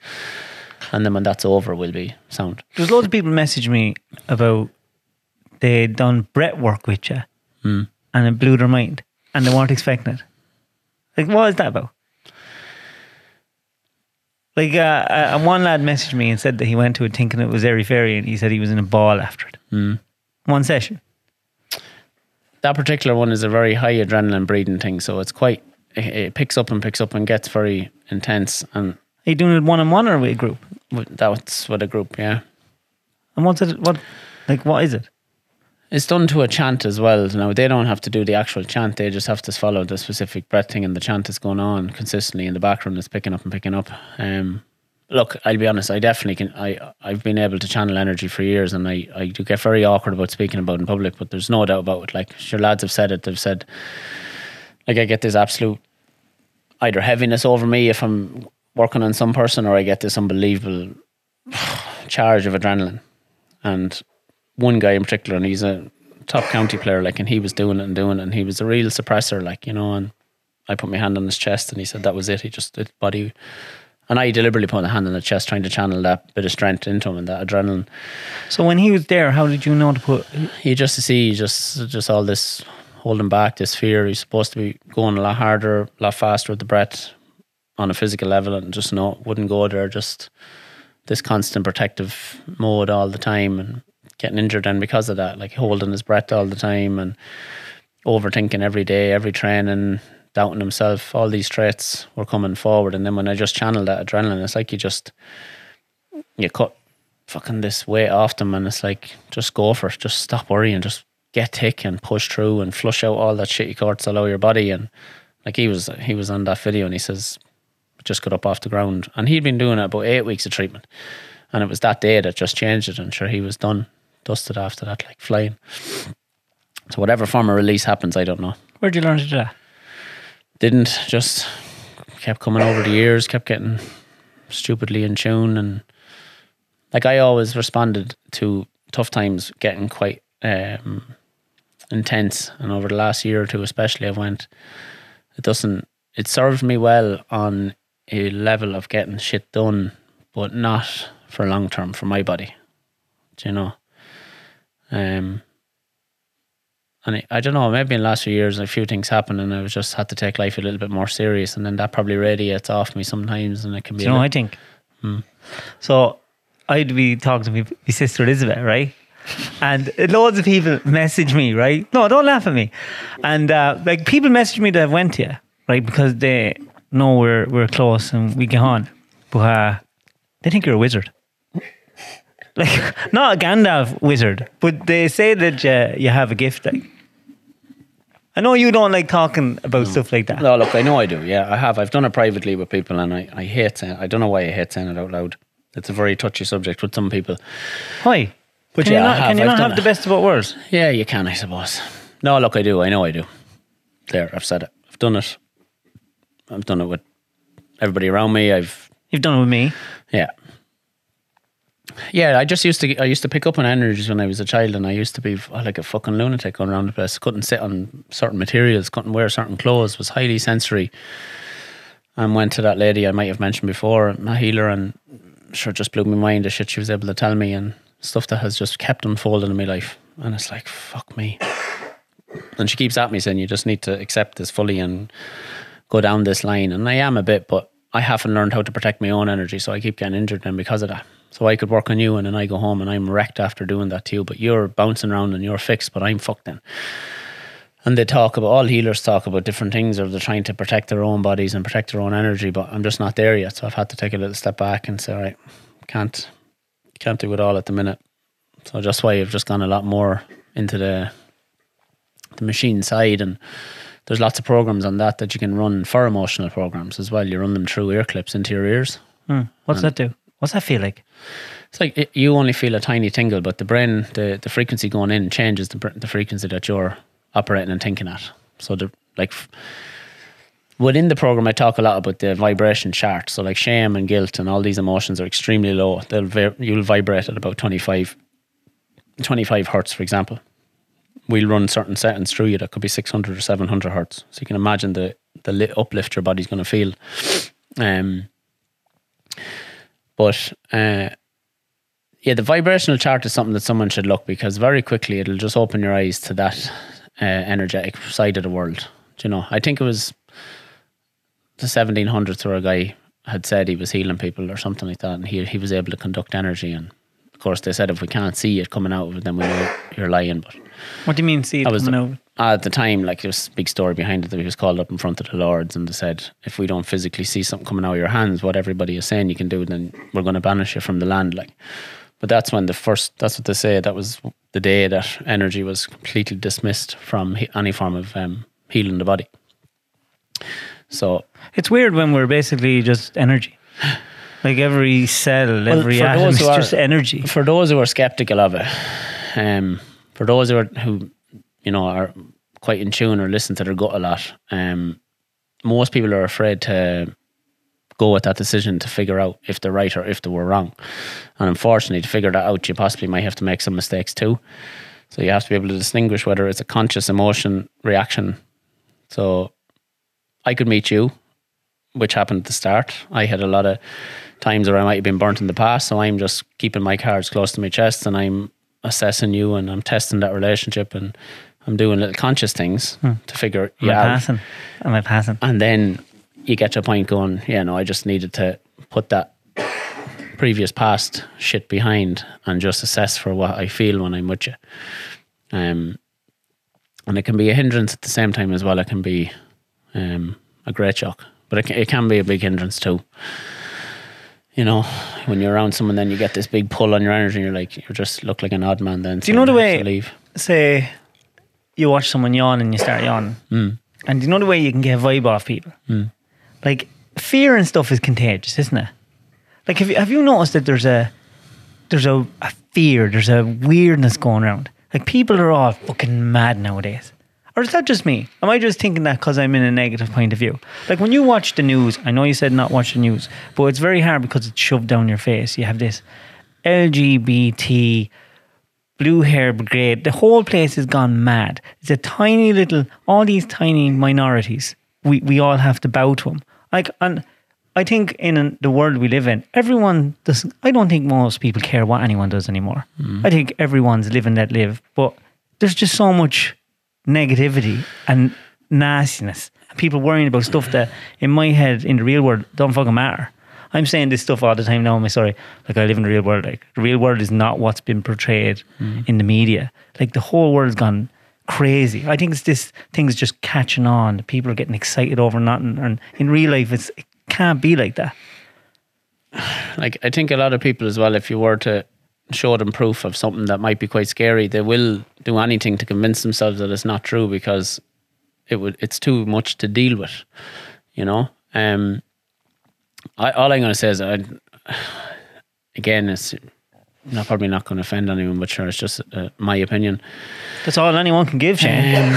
And then when that's over, we'll be sound. There's loads of people message me about they done breath work with you hmm. and it blew their mind and they weren't expecting it. Like, what is that about? Like, uh, uh, one lad messaged me and said that he went to it thinking it was Airy Fairy and he said he was in a ball after it. One session. That particular one is a very high adrenaline breathing thing, so it's quite it, it picks up and picks up and gets very intense. And Are you doing it one on one or with a group? that's with a group, yeah. And what's it? What, like, what is it? It's done to a chant as well. Now they don't have to do the actual chant; they just have to follow the specific breath thing, and the chant is going on consistently in the background. It's picking up and picking up. Um, look, I'll be honest. I definitely can. I I've been able to channel energy for years, and I I do get very awkward about speaking about in public. But there's no doubt about it. Like sure, lads have said it. They've said, like I get this absolute either heaviness over me if I'm working on some person, or I get this unbelievable [sighs] charge of adrenaline. And one guy in particular, and he's a top county player, like, and he was doing it and doing it, and he was a real suppressor, like, you know. And I put my hand on his chest, and he said that was it. He just his body, and I deliberately put my hand on the chest, trying to channel that bit of strength into him and that adrenaline. So when he was there, how did you know to put? He just to see just just all this holding back, this fear. He's supposed to be going a lot harder, a lot faster with the breath on a physical level, and just no, wouldn't go there. Just this constant protective mode all the time, and getting injured, and because of that, like holding his breath all the time, and overthinking every day, every training, doubting himself. All these traits were coming forward, and then when I just channeled that adrenaline, it's like you just you cut fucking this weight off them, and it's like just go for it, just stop worrying, just get thick and push through and flush out all that shitty cortisol out of your body. And like he was, he was on that video, and he says just got up off the ground, and he'd been doing it about eight weeks of treatment, and it was that day that just changed it, and sure he was done, dusted after that, like flying. So whatever form of release happens, I don't know Where'd you learn to do that? didn't just kept coming over the years kept getting stupidly in tune and like i always responded to tough times getting quite um intense and over the last year or two especially i went it doesn't it served me well on a level of getting shit done but not for long term for my body do you know um and I, I don't know, maybe in the last few years, a few things happened, and I was just had to take life a little bit more serious, and then that probably radiates off me sometimes, and it can be. You know, I think. So I'd be talking to my, my sister Elizabeth, right? And loads of people message me, right? No, don't laugh at me. And uh, like people message me that have went here, right? Because they know we're we're close and we get on. But uh, they think you're a wizard. Like [laughs] not a Gandalf wizard, but they say that you, you have a gift. Like I know you don't like talking about stuff like that. No, look, I know I do. Yeah, I have. I've done it privately with people, and I, I hate saying. I don't know why I hate saying it out loud. It's a very touchy subject with some people. Why? But can yeah, you I not, have. can you I've not have the best of both worlds? Yeah, you can, I suppose. No, look, I do. I know I do. There, I've said it. I've done it. I've done it with everybody around me. I've You've done it with me. Yeah. Yeah, I just used to I used to pick up on energies when I was a child, and I used to be oh, like a fucking lunatic going around the place. Couldn't sit on certain materials, couldn't wear certain clothes. Was highly sensory. And went to that lady I might have mentioned before, my healer, and sure just blew my mind the shit she was able to tell me and stuff that has just kept unfolding in my life. And it's like fuck me. And she keeps at me saying you just need to accept this fully and go down this line. And I am a bit, but I haven't learned how to protect my own energy, so I keep getting injured then because of that. So I could work on you and then I go home and I'm wrecked after doing that to you, but you're bouncing around and you're fixed, but I'm fucked then. And they talk about all healers talk about different things or they're trying to protect their own bodies and protect their own energy, but I'm just not there yet. So I've had to take a little step back and say, all right, can't can't do it all at the minute. So just why I've just gone a lot more into the the machine side and there's lots of programs on that that you can run for emotional programs as well. You run them through ear clips into your ears. Hmm. What's that do? What's that feel like? It's like it, you only feel a tiny tingle, but the brain, the, the frequency going in changes the, the frequency that you're operating and thinking at. So the like within the program, I talk a lot about the vibration chart. So like shame and guilt and all these emotions are extremely low. They'll you'll vibrate at about twenty five, 25 hertz, for example. We'll run certain settings through you that could be 600 or 700 hertz. So you can imagine the the li- uplift your body's going to feel. Um, but uh, yeah, the vibrational chart is something that someone should look because very quickly it'll just open your eyes to that uh, energetic side of the world. Do you know, I think it was the 1700s where a guy had said he was healing people or something like that, and he he was able to conduct energy. And course, they said if we can't see it coming out of it, then we know you're lying. But What do you mean? See it I was coming out? at the time, like there was a big story behind it that he was called up in front of the Lords and they said, if we don't physically see something coming out of your hands, what everybody is saying you can do, then we're going to banish you from the land. Like, but that's when the first, that's what they say, that was the day that energy was completely dismissed from any form of um, healing the body. So, It's weird when we're basically just energy. [laughs] Like every cell, every atom is who are- just energy. for those who are skeptical of it, um, for those who are, who you know are quite in tune or listen to their gut a lot, um, most people are afraid to go with that decision to figure out if they're right or if they were wrong. And unfortunately, to figure that out, you possibly might have to make some mistakes too. So you have to be able to distinguish whether it's a conscious emotion reaction. So I could meet you, which happened at the start. I had a lot of times where I might have been burnt in the past, so I'm just keeping my cards close to my chest and I'm assessing you and I'm testing that relationship and I'm doing little conscious things to figure Am you I out. passing? Am I passing? And then you get to a point going, yeah, no, I just needed to put that previous past shit behind and just assess for what I feel when I'm with you. Um, and it can be a hindrance at the same time as well. It can be um, a great shock, but it can, it can be a big hindrance too. You know, when you're around someone, then you get this big pull on your energy, and you're like, you just look like an odd man. Then, Do you know the way-? Say you watch someone yawn and you start yawning. Mm. And do you know the way you can get a vibe off people? Like fear and stuff is contagious, isn't it? Like have you have you noticed that there's a there's a, a fear, there's a weirdness going around. Like people are all fucking mad nowadays. Or is that just me? Am I just thinking that because I'm in a negative point of view? Like when you watch the news, I know you said not watch the news, but it's very hard because it's shoved down your face. You have this LGBT Blue Hair Brigade. The whole place has gone mad. It's a tiny little, all these tiny minorities. We we all have to bow to them. Like, and I think in the world we live in, everyone does. I don't think most people care what anyone does anymore. Mm. I think everyone's living that live, but there's just so much negativity and nastiness. People worrying about stuff that, in my head, in the real world, don't fucking matter. I'm saying this stuff all the time now. I'm sorry. Like I live in the real world. Like the real world is not what's been portrayed mm. in the media. Like the whole world's gone crazy. I think it's this thing's just catching on. People are getting excited over nothing. And in real life, it's it can't be like that. [sighs] like I think a lot of people as well, if you were to show them proof of something that might be quite scary, they will do anything to convince themselves that it's not true because it would it's too much to deal with. You know, um, I, all I'm going to say is, I, [sighs] again, it's not probably not going to offend anyone, but sure, it's just uh, my opinion. That's all anyone can give, Shane.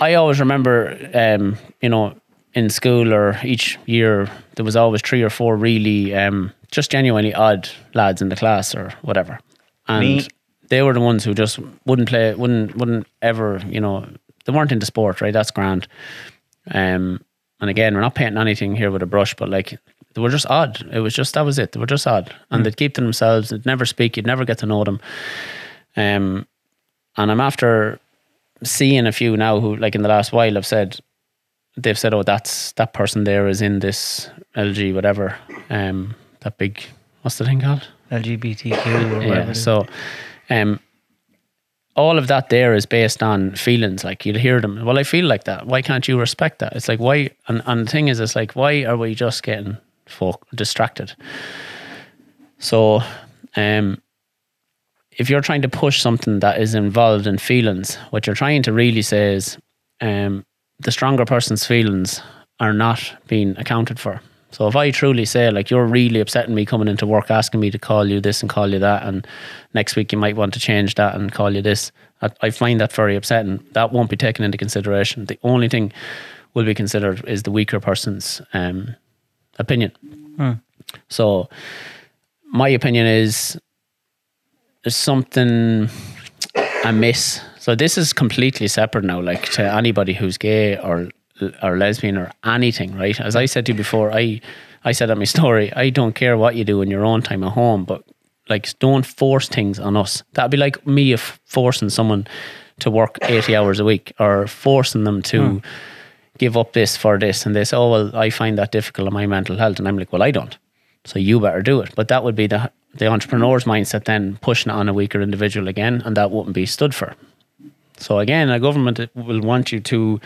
I always remember, um, you know, in school or each year, there was always three or four really um, just genuinely odd lads in the class or whatever, and Me. they were the ones who just wouldn't play, wouldn't, wouldn't ever, you know, they weren't into sport, right? That's grand. Um, and again, we're not painting anything here with a brush, but like they were just odd. It was just that was it. They were just odd, and they'd keep to themselves. They'd never speak. You'd never get to know them. Um, and I'm after seeing a few now who, like in the last while, have said they've said, "Oh, that's that person there is in this LG whatever." Um, that big what's the thing called? LGBTQ or whatever. Yeah. So, um, all of that there is based on feelings. Like you'll hear them. Well, I feel like that. Why can't you respect that? It's like why? And, and the thing is, it's like why are we just getting folk distracted? So, um, if you're trying to push something that is involved in feelings, what you're trying to really say is, um, the stronger person's feelings are not being accounted for. So if I truly say like you're really upsetting me coming into work asking me to call you this and call you that and next week you might want to change that and call you this, I, I find that very upsetting. That won't be taken into consideration. The only thing will be considered is the weaker person's um, opinion. So my opinion is there's something amiss. So this is completely separate now. Like to anybody who's gay or or lesbian or anything, right? As I said to you before, I I said at my story, I don't care what you do in your own time at home, but like don't force things on us. That'd be like me if forcing someone to work eighty hours a week or forcing them to hmm. give up this for this and this. Oh well, I find that difficult on my mental health, and I'm like, well, I don't. So you better do it. But that would be the the entrepreneur's mindset then pushing it on a weaker individual again, and that wouldn't be stood for. So again, a government will want you to.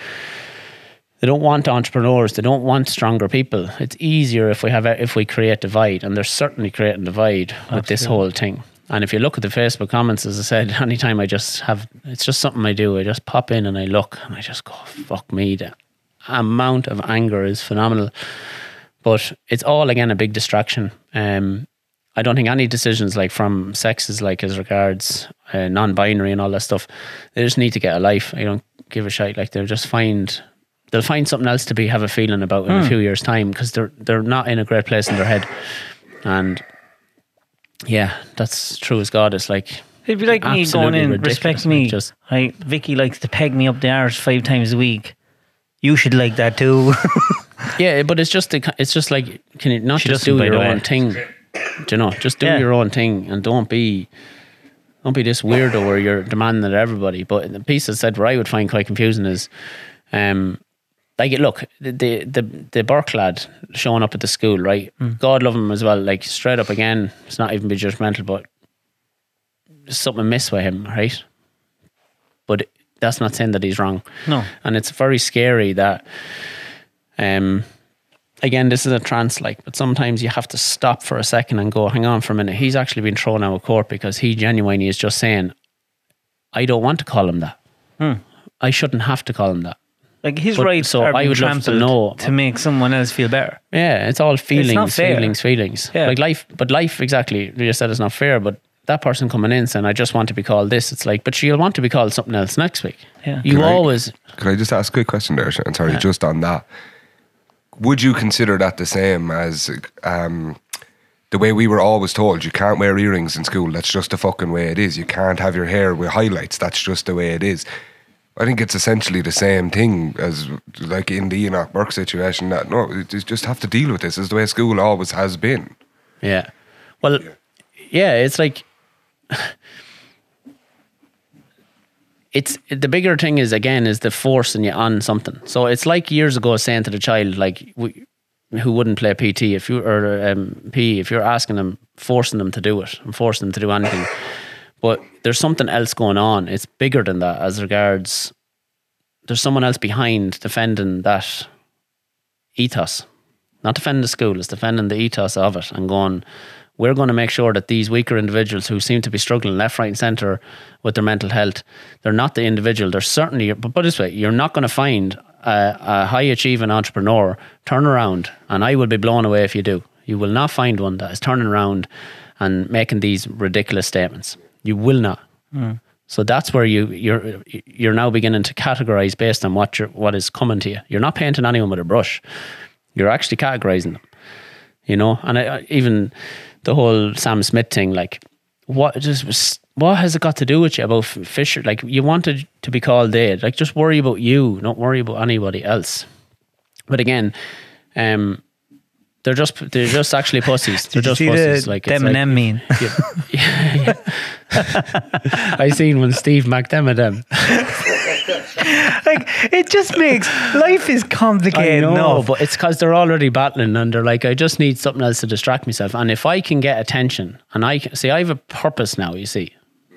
They don't want entrepreneurs. They don't want stronger people. It's easier if we have a, if we create divide, and they're certainly creating divide with this whole thing. And if you look at the Facebook comments, as I said, [laughs] anytime I just have, it's just something I do. I just pop in and I look, and I just go, "Fuck me!" The amount of anger is phenomenal. But it's all again a big distraction. Um, I don't think any decisions like from sexes, like as regards uh, non-binary and all that stuff, they just need to get a life. I don't give a shit. Like they'll just find they'll find something else to be have a feeling about in a few years' time because they're they're not in a great place in their head. And yeah, that's true as God. It's like It'd be like me going in, respect me. just- I Vicky likes to peg me up the arse five times a week. You should like that too. [laughs] yeah, but it's just the, it's just like can you not She just do your the way. own thing? Do you know? Just do Yeah. your own thing and don't be don't be this weirdo where you're demanding of everybody. But the piece that said where I would find quite confusing is um like look, the the the, Burke lad showing up at the school, right? Hmm. God love him as well. Like straight up again, it's not even be judgmental, but there's something amiss with him, right? But that's not saying that he's wrong. No. And it's very scary that um again this is a trance like, but sometimes you have to stop for a second and go, hang on for a minute. He's actually been thrown out of court because he genuinely is just saying, I don't want to call him that. Hmm. I shouldn't have to call him that. Like his But- rights so are I being would love to trampled know- to make someone else feel better. Yeah, it's all feelings, fair. feelings, feelings. Yeah. Like life, but life exactly. You just said it's not fair, but that person coming in saying, "I just want to be called this," it's like, but she'll want to be called something else next week. Yeah. You Can I- always, Could I just ask a quick question there? And sorry, just on that. Would you consider that the same as um, the way we were always told you can't wear earrings in school? That's just the fucking way it is. You can't have your hair with highlights. That's just the way it is. I think it's essentially the same thing as like in the Enoch Burke situation. That no, you just have to deal with this. Is the way school always has been. yeah. Well, yeah, it's like [laughs] it's the bigger thing is again is the forcing you on something. So it's like years ago saying to the child like we, who wouldn't play PT if you or um, PE if you're asking them forcing them to do it and forcing them to do anything. But there's something else going on. It's bigger than that as regards. There's someone else behind defending that ethos, not defending the school. It's defending the ethos of it and going. We're going to make sure that these weaker individuals who seem to be struggling left, right, and centre with their mental health, they're not the individual. They're certainly, but put this way, you're not going to find a, a high achieving entrepreneur turn around, and I will be blown away if you do. You will not find one that is turning around and making these ridiculous statements. You will not. So that's where you you're you're now beginning to categorize based on what you're, what is coming to you. You're not painting anyone with a brush. You're actually categorizing them. You know, and I, I- even the whole Sam Smith thing, like what just what has it got to do with you about Fisher? Like you wanted to be called dead. Like just worry about you, don't worry about anybody else. But again, um, they're just they're just actually pussies. They're just pussies. the like them and like- them mean? [laughs] [laughs] I seen when Steve McDermott [laughs] like it just makes life is I complicated know, enough. but it's because they're already battling and they're like, I just need something else to distract myself. And if I can get attention, and I can, see, I have a purpose now. You see,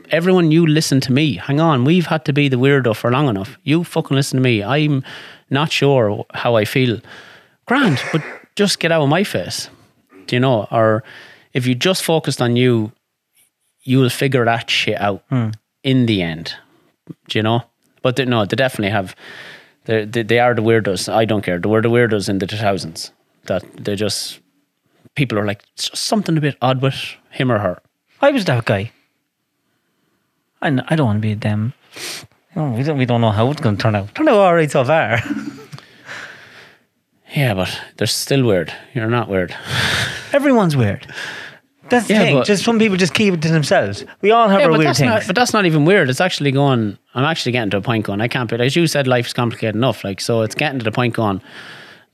everyone, you listen to me. Hang on, we've had to be the weirdo for long enough. You fucking listen to me. I'm not sure how I feel. Grand, but just get out of my face. Do you know? Or if you just focused on you, you will figure that shit out hmm. in the end. Do you know? But they, no, they definitely have. They, they are the weirdos. I don't care. They were the weirdos in the two thousands. That they just people are like "It's just something a bit odd with him or her. I was that guy. i don't want to be them. Oh, we don't we don't know how it's going to turn out. Turned out all right so far. [laughs] Yeah, but they're still weird. You're not weird. [laughs] Everyone's weird. That's the Yeah, thing. but- just some people just keep it to themselves. We all have Yeah, our but weird that's things. not. But that's not even weird. It's actually going. I'm actually getting to a point going. I can't be. As you said, life's complicated enough. Like so, it's getting to the point going.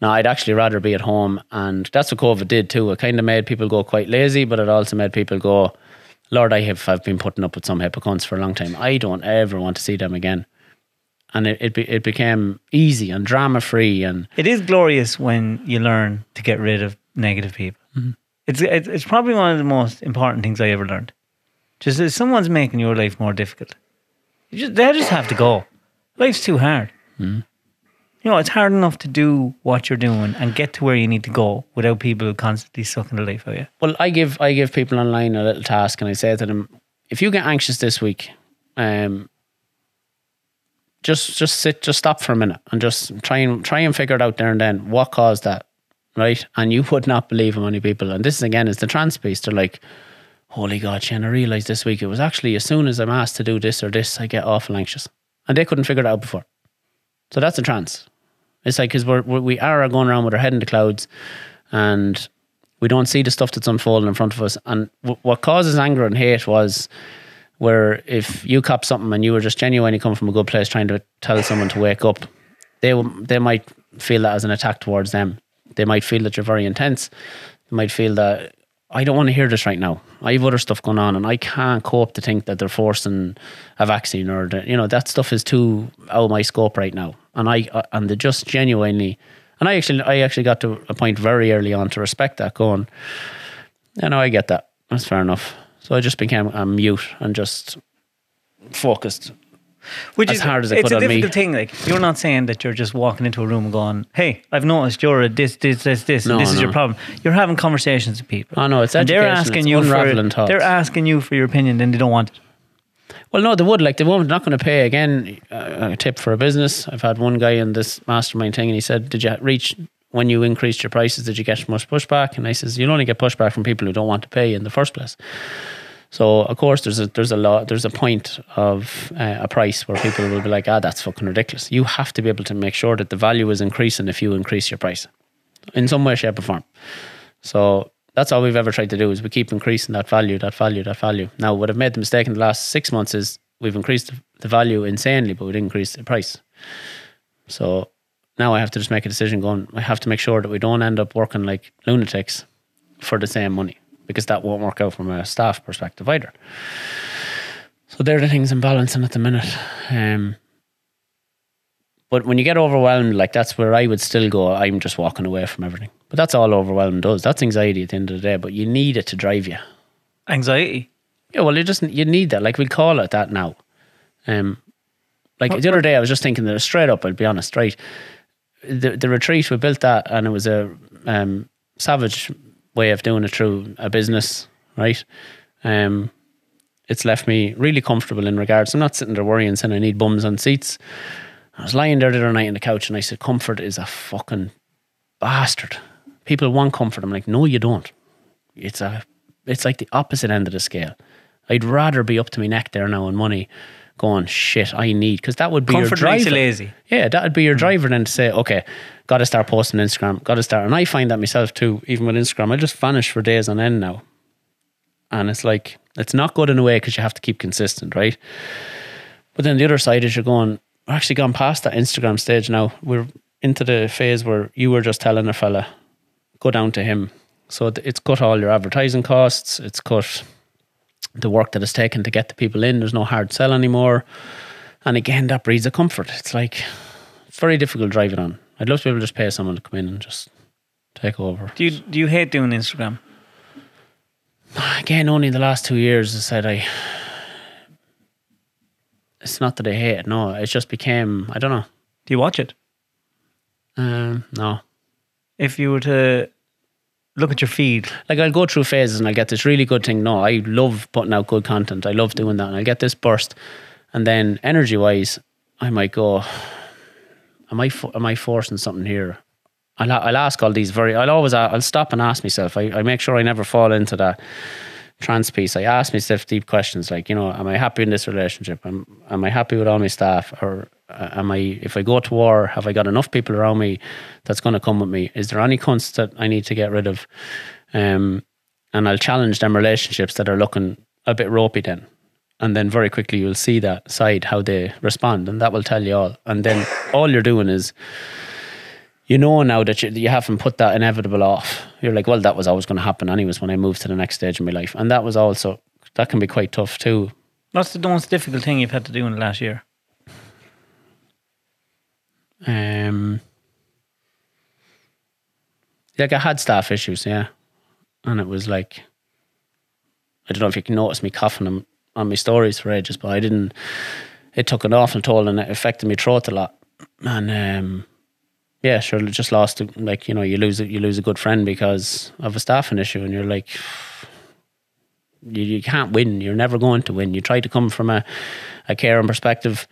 No, I'd actually rather be at home, and that's what COVID did too. It kind of made people go quite lazy, but it also made people go, "Lord, I have I've been putting up with some hypocrites for a long time. I don't ever want to see them again." And it it, be, it became easy and drama free, and It is glorious when you learn to get rid of negative people. Mm-hmm. It's, it's it's probably one of the most important things I ever learned. Just if someone's making your life more difficult, you just, they just have to go. Life's too hard. Mm-hmm. You know, it's hard enough to do what you're doing and get to where you need to go without people constantly sucking the life out of you. Well, I give I give people online a little task, and I say to them, if you get anxious this week, um, just just sit, just stop for a minute, and just try and try and figure it out there and then what caused that, right? And you would not believe how many people. And this is again is the trance piece. They're like, holy God, Shane, I realized this week it was actually as soon as I'm asked to do this or this, I get awful anxious, and they couldn't figure it out before. So that's a trance. It's like because we're, we are going around with our head in the clouds, and we don't see the stuff that's unfolding in front of us. And w- what causes anger and hate was where if you cop something and you were just genuinely coming from a good place trying to tell someone to wake up, they they might feel that as an attack towards them. They might feel that you're very intense. They might feel that I don't want to hear this right now. I have other stuff going on, and I can't cope to think that they're forcing a vaccine or the, you know that stuff is too out of my scope right now. And I uh, and they just genuinely, and I actually I actually got to a point very early on to respect that. Going, you know, I get that. That's fair enough. So I just became a mute and just focused. Which As is hard as it it's could a on me. difficult thing. Like you're not saying that you're just walking into a room and going, "Hey, I've noticed you're a this, this, this, this, and No, this is your problem." You're having conversations with people. I know, it's And they're asking it's you for thoughts. they're asking you for your opinion, then they don't want it. Well, no, they would. Like, they won't. Not going to pay again. Uh, a tip for a business. I've had one guy in this mastermind thing, and he said, "Did you reach when you increased your prices? Did you get much pushback?" And I says, "You'll only get pushback from people who don't want to pay in the first place." So of course, there's a there's a lot there's a point of uh, a price where people will be like, "Ah, that's fucking ridiculous." You have to be able to make sure that the value is increasing if you increase your price in some way, shape, or form. So that's all we've ever tried to do is we keep increasing that value, that value, that value. Now, what I've made the mistake in the last six months is we've increased the value insanely, but we didn't increase the price. So now I have to just make a decision going, I have to make sure that we don't end up working like lunatics for the same money because that won't work out from a staff perspective either. So they're the things I'm balancing at the minute. Um, but when you get overwhelmed, like that's where I would still go, I'm just walking away from everything. But that's all overwhelming does. That's anxiety at the end of the day, but you need it to drive you. Anxiety. Yeah, well, you just you need that. Like we call it that now. Um, like the other day, I was just thinking that straight up. I'll be honest, right? The the retreat we built that, and it was a um, savage way of doing it through a business, right? Um, it's left me really comfortable in regards. I'm not sitting there worrying, saying I need bums on seats. I was lying there the other night on the couch, and I said, "Comfort is a fucking bastard. People want comfort." I'm like, "No, you don't. It's a, it's like the opposite end of the scale. I'd rather be up to my neck there now on money, going shit. I need because that would be Comfort your makes driver. you lazy. Yeah, that'd be your hmm. driver then to say, okay, got to start posting Instagram, got to start. And I find that myself too, even with Instagram, I just vanish for days on end now. And it's like, it's not good in a way because you have to keep consistent, right? But then the other side is you're going, we're actually gone past that Instagram stage now. We're into the phase where you were just telling a fella, go down to him. So it's cut all your advertising costs, it's cut the work that it's taken to get the people in. There's no hard sell anymore. And again, that breeds a comfort. It's like, it's very difficult driving on. I'd love to be able to just pay someone to come in and just take over. Do you do you hate doing Instagram? Again, only in the last two years, I said I. It's not that I hate it. No, it just became. I don't know. Do you watch it? Um, no, If you were to look at your feed, like I'll go through phases and I get this really good thing. No, I love putting out good content. I love doing that, and I get this burst, and then energy wise, I might go. Am I am I forcing something here? I'll, I'll ask all these very. I'll always I'll stop and ask myself. I, I make sure I never fall into that trance piece. I ask myself deep questions like, you know, am I happy in this relationship? Am am I happy with all my staff, or am I? If I go to war, have I got enough people around me that's going to come with me? Is there any cunts that I need to get rid of? Um, and I'll challenge them relationships that are looking a bit ropey then. And then very quickly you'll see that side, how they respond, and that will tell you all. And then all you're doing is you know now that you, you haven't put that inevitable off. You're like, well, that was always going to happen anyways when I moved to the next stage of my life. And that was also, that can be quite tough too. What's the most difficult thing you've had to do in the last year? Um, like I had staff issues, yeah, and it was like I don't know if you can notice me coughing on, on my stories for ages, but I didn't. It took an awful toll and it affected my throat a lot, and um, yeah, sure, just lost like you know you lose you lose a good friend because of a staffing issue, and you're like. [sighs] You, you can't win. You're never going to win. You try to come from a, a caring perspective,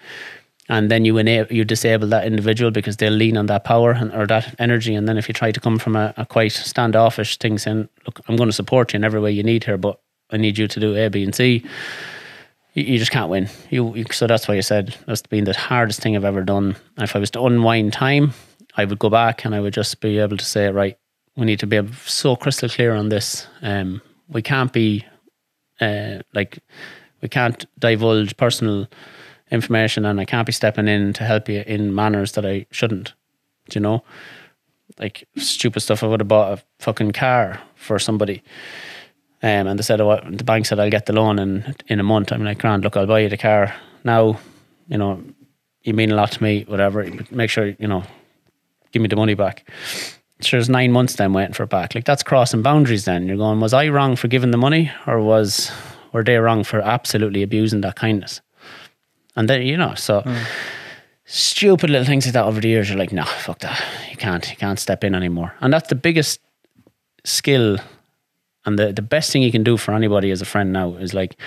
and then you enable you disable that individual because they'll lean on that power and, or that energy. And then if you try to come from a, a quite standoffish thing saying look i'm going to support you in every way you need here but i need you to do a b and c. You, you just can't win. You, you, so that's why i said that's been the hardest thing i've ever done. If i was to unwind time i would go back and i would just be able to say right we need to be so crystal clear on this. Um, we can't be uh, like we can't divulge personal information and I can't be stepping in to help you in manners that I shouldn't. Do you know? Like stupid stuff. I would have bought a fucking car for somebody. Um, and they said, oh, the bank said, I'll get the loan in, in a month. I'm like, grand, look, I'll buy you the car. Now, you know, you mean a lot to me, whatever. Make sure, you know, give me the money back. Sure, there's nine months then waiting for it back. Like that's crossing boundaries then. You're going, was I wrong for giving the money or was were they wrong for absolutely abusing that kindness? And then, you know, so mm. stupid little things like that over the years, you're like, no, fuck that. You can't, you can't step in anymore. And that's the biggest skill and the, the best thing you can do for anybody as a friend now is like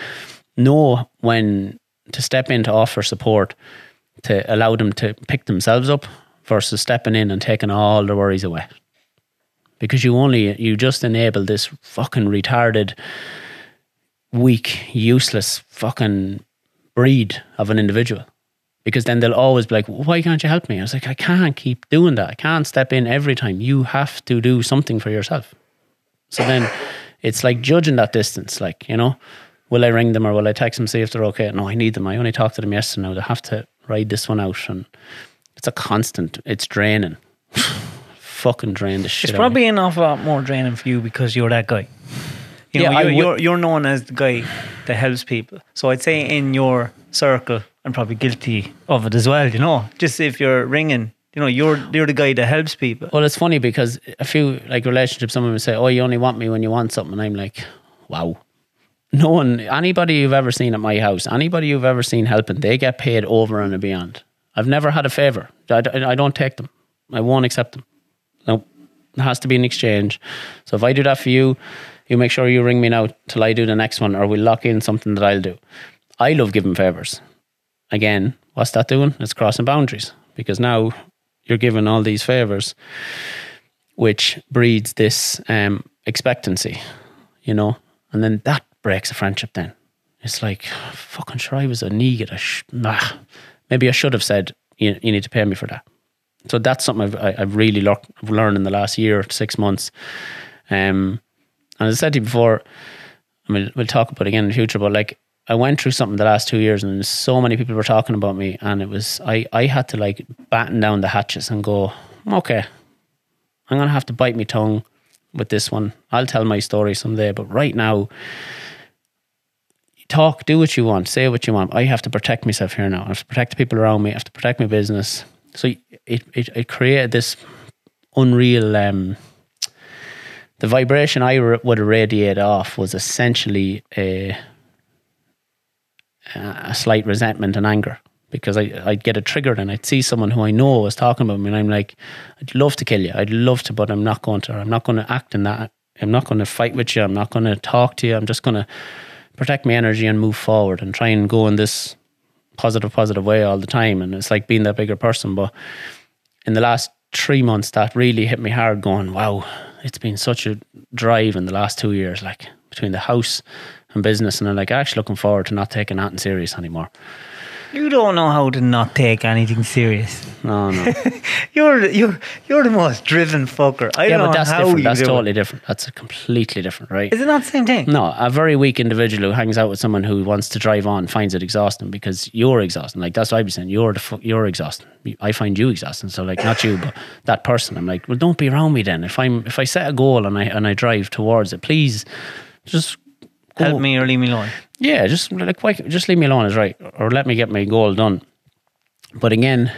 know when to step in to offer support to allow them to pick themselves up versus stepping in and taking all the worries away. Because you only you just enable this fucking retarded, weak, useless fucking breed of an individual. Because then they'll always be like, why can't you help me? I was like, I can't keep doing that. I can't step in every time. You have to do something for yourself. So then it's like judging that distance. Like, you know, will I ring them or will I text them, see if they're okay? No, I need them. I only talked to them yesterday now. They have to ride this one out. And it's a constant, it's draining. [sighs] Fucking drain the shit. It's probably an awful lot more draining for you because you're that guy. You know, yeah, you're, you're, you're known as the guy that helps people. So I'd say in your circle, I'm probably guilty of it as well. You know, just if you're ringing, you know, you're you're the guy that helps people. Well, it's funny because a few like relationships, someone would say, "Oh, you only want me when you want something," and I'm like, "Wow." No one, anybody you've ever seen at my house, anybody you've ever seen helping, they get paid over and beyond. I've never had a favor. I, I don't take them. I won't accept them. No, it has to be an exchange. So if I do that for you, you make sure you ring me now till I do the next one, or we'll lock in something that I'll do. I love giving favors. Again, what's that doing? It's crossing boundaries because now you're given all these favors, which breeds this um, expectancy, you know, and then that breaks a friendship. Then it's like, fucking sure, I was a negat. Sh- nah. Maybe I should have said, you, you need to pay me for that. So that's something I've, I, have i have really le- learned in the last year, six months. Um, and as I said to you before, I mean, we'll talk about it again in the future, but like I went through something the last two years and so many people were talking about me and it was I, I had to like batten down the hatches and go, okay, I'm gonna have to bite my tongue with this one. I'll tell my story someday, but right now talk, do what you want, say what you want. I have to protect myself here now. I have to protect the people around me, I have to protect my business. So it it, it created this unreal um, the vibration I re- would radiate off was essentially a a slight resentment and anger because I, I'd get it triggered and I'd see someone who I know was talking about me and I'm like, I'd love to kill you. I'd love to, but I'm not going to. I'm not going to act in that. I'm not going to fight with you. I'm not going to talk to you. I'm just going to protect my energy and move forward and try and go in this positive, positive way all the time. And it's like being that bigger person. But in the last three months, that really hit me hard going, wow, it's been such a drive in the last two years, like between the house and business. And I'm like actually looking forward to not taking that in serious anymore. You don't know how to not take anything serious. No, no. [laughs] You're you're you're the most driven fucker. I yeah, don't but know that's how different. That's totally it. different. That's a completely different, right? Is it not the same thing? No, a very weak individual who hangs out with someone who wants to drive on finds it exhausting because you're exhausting. Like that's what I'd be saying. You're the fu- you're exhausting. I find you exhausting. So like not you, but that person. I'm like, well, don't be around me then. If I'm if I set a goal and I and I drive towards it, please just go. Help me or leave me alone. Yeah, just like why, just leave me alone is right, or let me get my goal done. But again,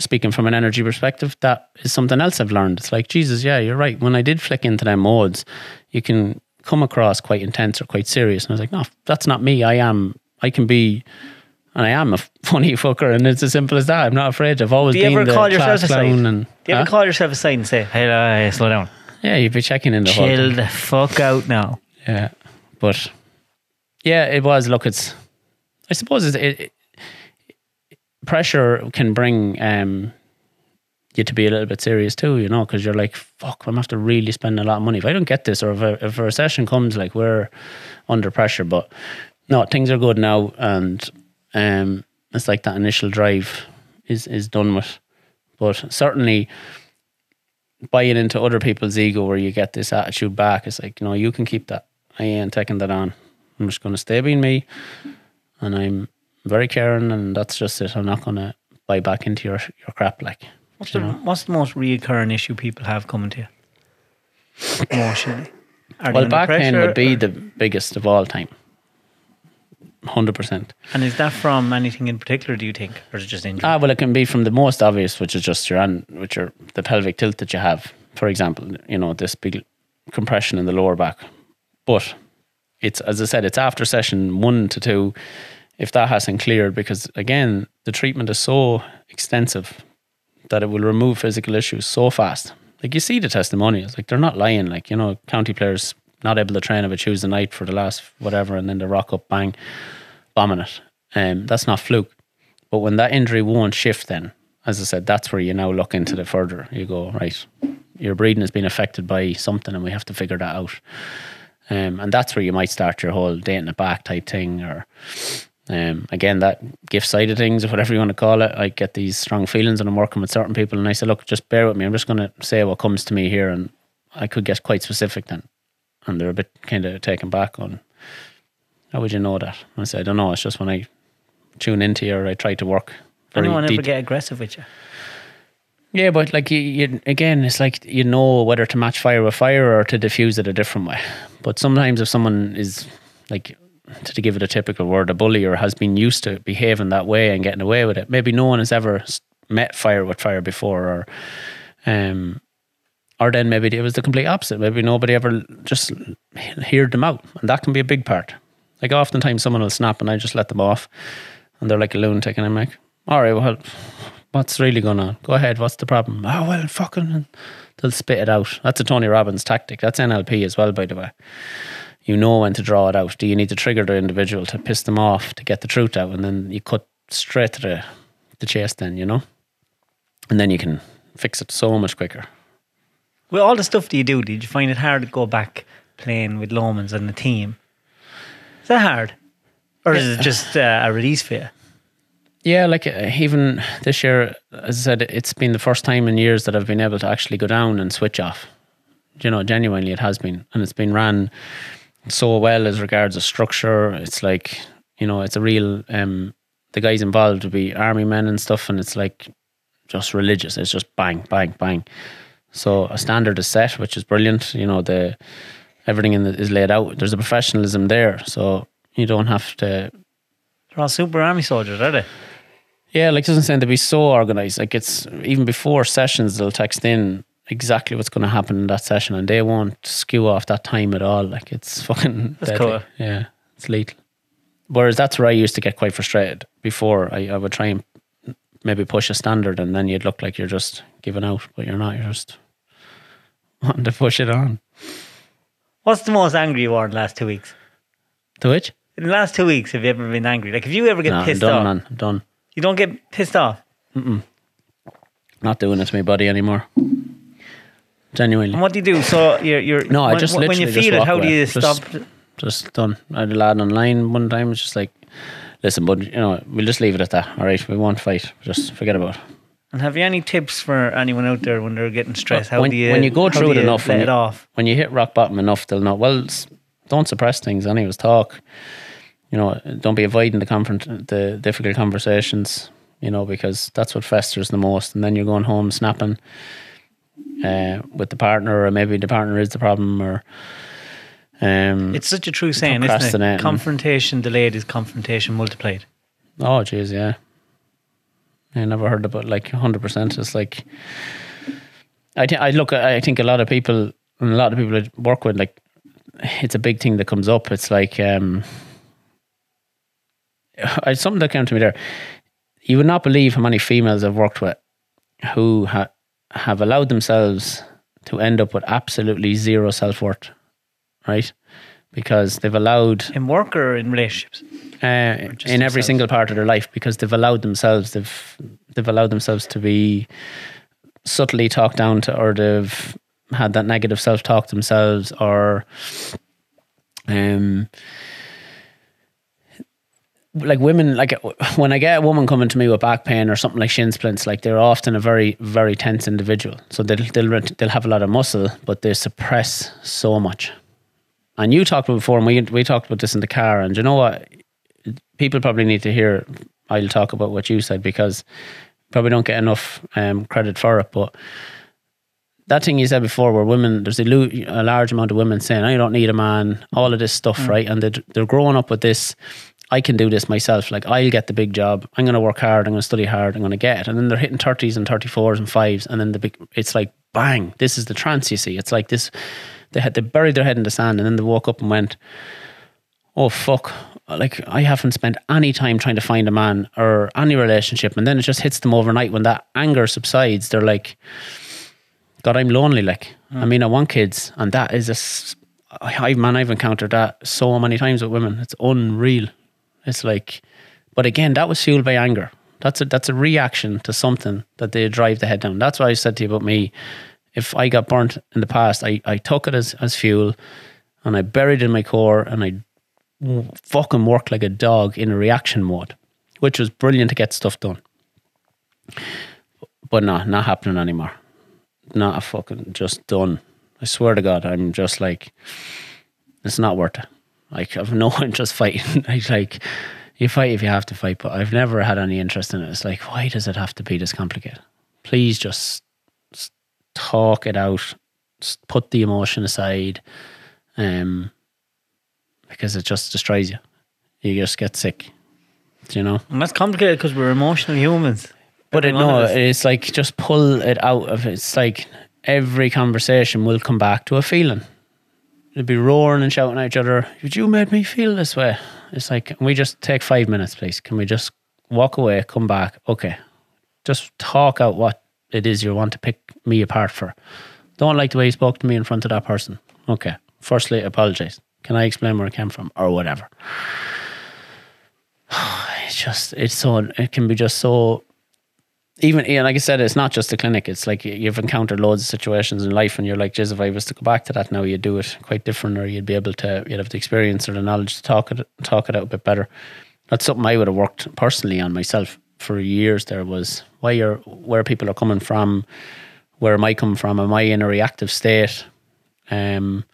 speaking from an energy perspective, that is something else I've learned. It's like Jesus, yeah, you're right. When I did flick into them modes, you can come across quite intense or quite serious, and I was like, no, that's not me. I am. I can be. And I am a [laughs] funny fucker, and it's as simple as that. I'm not afraid. I've always Do you been ever the call yourself aside? clown. And Do you ever Huh? call yourself aside and say, "Hey, uh, slow down, yeah, you'd be checking in the whole chill the fuck out now"? Yeah, but yeah, it was. Look, it's. I suppose it, it pressure can bring um, you to be a little bit serious too. You know, because you're like, "Fuck, I'm have to really spend a lot of money. If I don't get this, or if a, if a recession comes, like we're under pressure." But no, things are good now, and um, it's like that initial drive is is done with. But certainly, buying into other people's ego where you get this attitude back. It's like, you know, you can keep that. I ain't taking that on. I'm just going to stay being me. And I'm very caring, and that's just it. I'm not going to buy back into your, your crap. Like, What's the know? what's the most recurring issue people have coming to you emotionally? Are Well, back pain would be or- the biggest of all time. 100%. And is that from anything in particular? Do you think, or is it just injury? Ah, well, it can be from the most obvious, which is just your an, which are the pelvic tilt that you have. For example, you know this big compression in the lower back. But it's as I said, it's after session one to two. If that hasn't cleared, because again, the treatment is so extensive that it will remove physical issues so fast. Like you see the testimonials, like they're not lying. Like you know, county players not able to train of a Tuesday night for the last whatever, and then they rock up, bang, bombing it. Um, that's not fluke. But when that injury won't shift, then, as I said, that's where you now look into the further. You go, right, your breathing has been affected by something and we have to figure that out. Um, and that's where you might start your whole dating it back type thing. Or um, again, that gift side of things, or whatever you want to call it. I get these strong feelings and I'm working with certain people. And I say, look, just bear with me. I'm just going to say what comes to me here. And I could get quite specific then. And they're a bit kind of taken back on, how would you know that? I say, I don't know. It's just when I tune into you or I try to work very Anyone ever deep. get aggressive with you? Yeah, but like you, you, again, it's like you know whether to match fire with fire or to diffuse it a different way. But sometimes if someone is like, to give it a typical word, a bully or has been used to behaving that way and getting away with it, maybe no one has ever met fire with fire before, or um, or then maybe it was the complete opposite. Maybe nobody ever just heard them out, and that can be a big part. Like oftentimes someone will snap and I just let them off, and they're like a lunatic, and I'm like, all right, well, what's really going on? Go ahead. What's the problem? Oh well, fucking. They'll spit it out. That's a Tony Robbins tactic. That's NLP as well, by the way. You know when to draw it out. Do you need to trigger the individual to piss them off to get the truth out, and then you cut straight to the the chase. Then you know, and then you can fix it so much quicker. With all the stuff that you do, did you find it hard to go back playing with Lomans and the team? Is that hard? Or is it just uh, a release for you? Yeah, like uh, even this year, as I said, it's been the first time in years that I've been able to actually go down and switch off. You know, genuinely, it has been, and it's been ran so well as regards the structure. It's like you know, it's a real. Um, the guys involved would be army men and stuff, and it's like just religious. It's just bang, bang, bang. So a standard is set, which is brilliant. You know, the everything in the, is laid out. There's a professionalism there, so you don't have to They're all super army soldiers, are they? Yeah, like doesn't sound to be so organized. Like it's even before sessions, they'll text in exactly what's going to happen in that session, and they won't skew off that time at all. Like it's [laughs] fucking. That's deadly. cool. Yeah, it's lethal. Whereas that's where I used to get quite frustrated. Before I, I would try and maybe push a standard, and then you'd look like you're just giving out, but you're not. You're just [laughs] wanting to push it on. What's the most angry you are in the last two weeks? To which? In the last two weeks, have you ever been angry? Like, if you ever get no, I'm pissed done, off, man. I'm done. You don't get pissed off. Not doing it to my body anymore. Genuinely. And what do you do? So you're, you're No, I just when you literally just feel it, how do you Just- stop? just done. I had a lad online one time. It's just like, listen, bud, you know, we'll just leave it at that. All right, we won't fight. Just forget about it. And have you any tips for anyone out there when they're getting stressed? How when, do you when you go through it enough, let when it you, off? when you hit rock bottom enough, they'll know. Well, don't suppress things. Anyways, talk. You know, don't be avoiding the confront, the difficult conversations. You know, because that's what festers the most, and then you're going home snapping uh, with the partner, or maybe the partner is the problem, or um, It's such a true saying, isn't it? Confrontation delayed is confrontation multiplied. Oh, jeez, yeah. I never heard about like hundred percent. It's like I think I look. I think a lot of people and a lot of people I work with like it's a big thing that comes up. It's like um, I something that came to me there. You would not believe how many females I've worked with who ha- have allowed themselves to end up with absolutely zero self worth, right? Because they've allowed In work or in relationships? uh, just in every single part of their life because they've allowed themselves they've they've allowed themselves to be subtly talked down to or they've had that negative self talk themselves or um like women like when I get a woman coming to me with back pain or something like shin splints like they're often a very very tense individual so they'll they'll, they'll have a lot of muscle but they suppress so much and you talked about before and we we talked about this in the car and you know what people probably need to hear I'll talk about what you said because probably don't get enough um, credit for it. But that thing you said before, where women, there's a, lo- a large amount of women saying, I don't need a man, all of this stuff, right? And they're, they're growing up with this, I can do this myself. Like, I'll get the big job. I'm going to work hard. I'm going to study hard. I'm going to get it. And then they're hitting 30s and 34s and 5s. And then the big, it's like, bang, this is the trance, you see. It's like this, they had, they buried their head in the sand and then they woke up and went, oh fuck like i haven't spent any time trying to find a man or any relationship and then it just hits them overnight when that anger subsides they're like god i'm lonely like i mm. mean i want kids and that is a I, man i've encountered that so many times with women it's unreal it's like but again that was fueled by anger that's a that's a reaction to something that they drive the head down that's why i said to you about me if i got burnt in the past i, I took it as, as fuel and i buried in my core and i fucking worked like a dog in a reaction mode, which was brilliant to get stuff done. But no, not happening anymore. Not a fucking just done. I swear to God, I'm just like, it's not worth it. Like I've no [laughs] interest fighting. [laughs] I like you fight if you have to fight, but I've never had any interest in it. It's like, why does it have to be this complicated? Please just talk it out. S- Put the emotion aside. Um, because it just destroys you. You just get sick. Do you know? And that's complicated because we're emotional humans. But it, no, it's like just pull it out of it. It's like every conversation will come back to a feeling. It'll be roaring and shouting at each other. You made me feel this way? It's like, we just take five minutes, please? Can we just walk away, come back? Okay. Just talk out what it is you want to pick me apart for. Don't like the way you spoke to me in front of that person. Okay. Firstly, apologize. Can I explain where it came from or whatever? [sighs] It's just, it's so, it can be just so even like I said, it's not just a clinic. It's like you- you've encountered loads of situations in life, and you're like, "Jeez, if I was to go back to that now, you'd do it quite different, or you'd be able to, you'd have the experience or the knowledge to talk it, talk it out a bit better." That's something I would have worked personally on myself for years. There was why you're where people are coming from, where am I coming from? Am I in a reactive state? Um,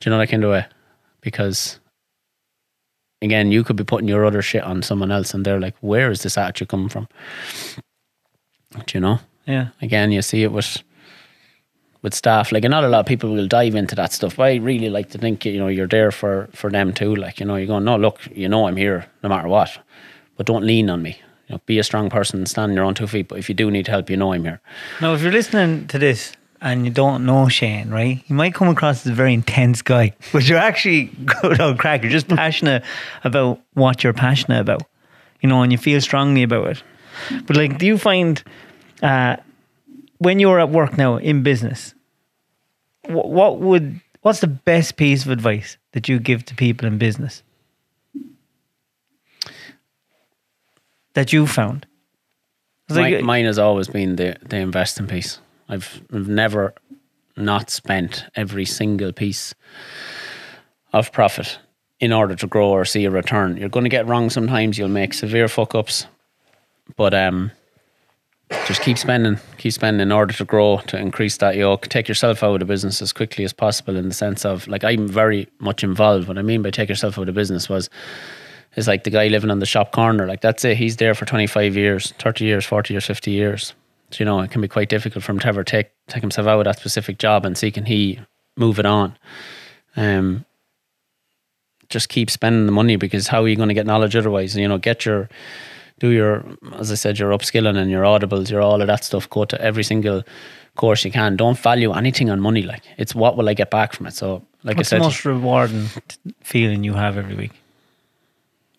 do you know that kind of way? Because again, you could be putting your other shit on someone else, and they're like, "Where is this attitude coming from?" Do you know? Yeah. Again, you see it with with staff. Like, and not a lot of people will dive into that stuff. But I really like to think, you know, you're there for for them too. Like, you know, you're going, no, look, you know, I'm here no matter what, but don't lean on me. You know, be a strong person, and stand on your own two feet. But if you do need help, you know I'm here. Now, if you're listening to this and you don't know Shane, right, you might come across as a very intense guy, [laughs] but you're actually [laughs] good old crack. You're just passionate about what you're passionate about, you know, and you feel strongly about it. But like, do you find uh, when you're at work now in business, what, what would what's the best piece of advice that you give to people in business that you found? Like- Mi- mine has always been the the investing piece. I've, I've never not spent every single piece of profit in order to grow or see a return. You're going to get wrong sometimes. You'll make severe fuck ups, but um, just keep spending, keep spending in order to grow, to increase that yoke. Take yourself out of the business as quickly as possible. In the sense of like, I'm very much involved. What I mean by take yourself out of business was. Is like the guy living on the shop corner. Like that's it. He's there for twenty five years, thirty years, forty years, fifty years. So, you know, it can be quite difficult for him to ever take take himself out of that specific job and see can he move it on. Um, just keep spending the money because how are you going to get knowledge otherwise? You know, get your do your as I said, your upskilling and your audibles, your all of that stuff. Go to every single course you can. Don't value anything on money. Like it's what will I get back from it. So, like What's I said, the most rewarding feeling you have every week?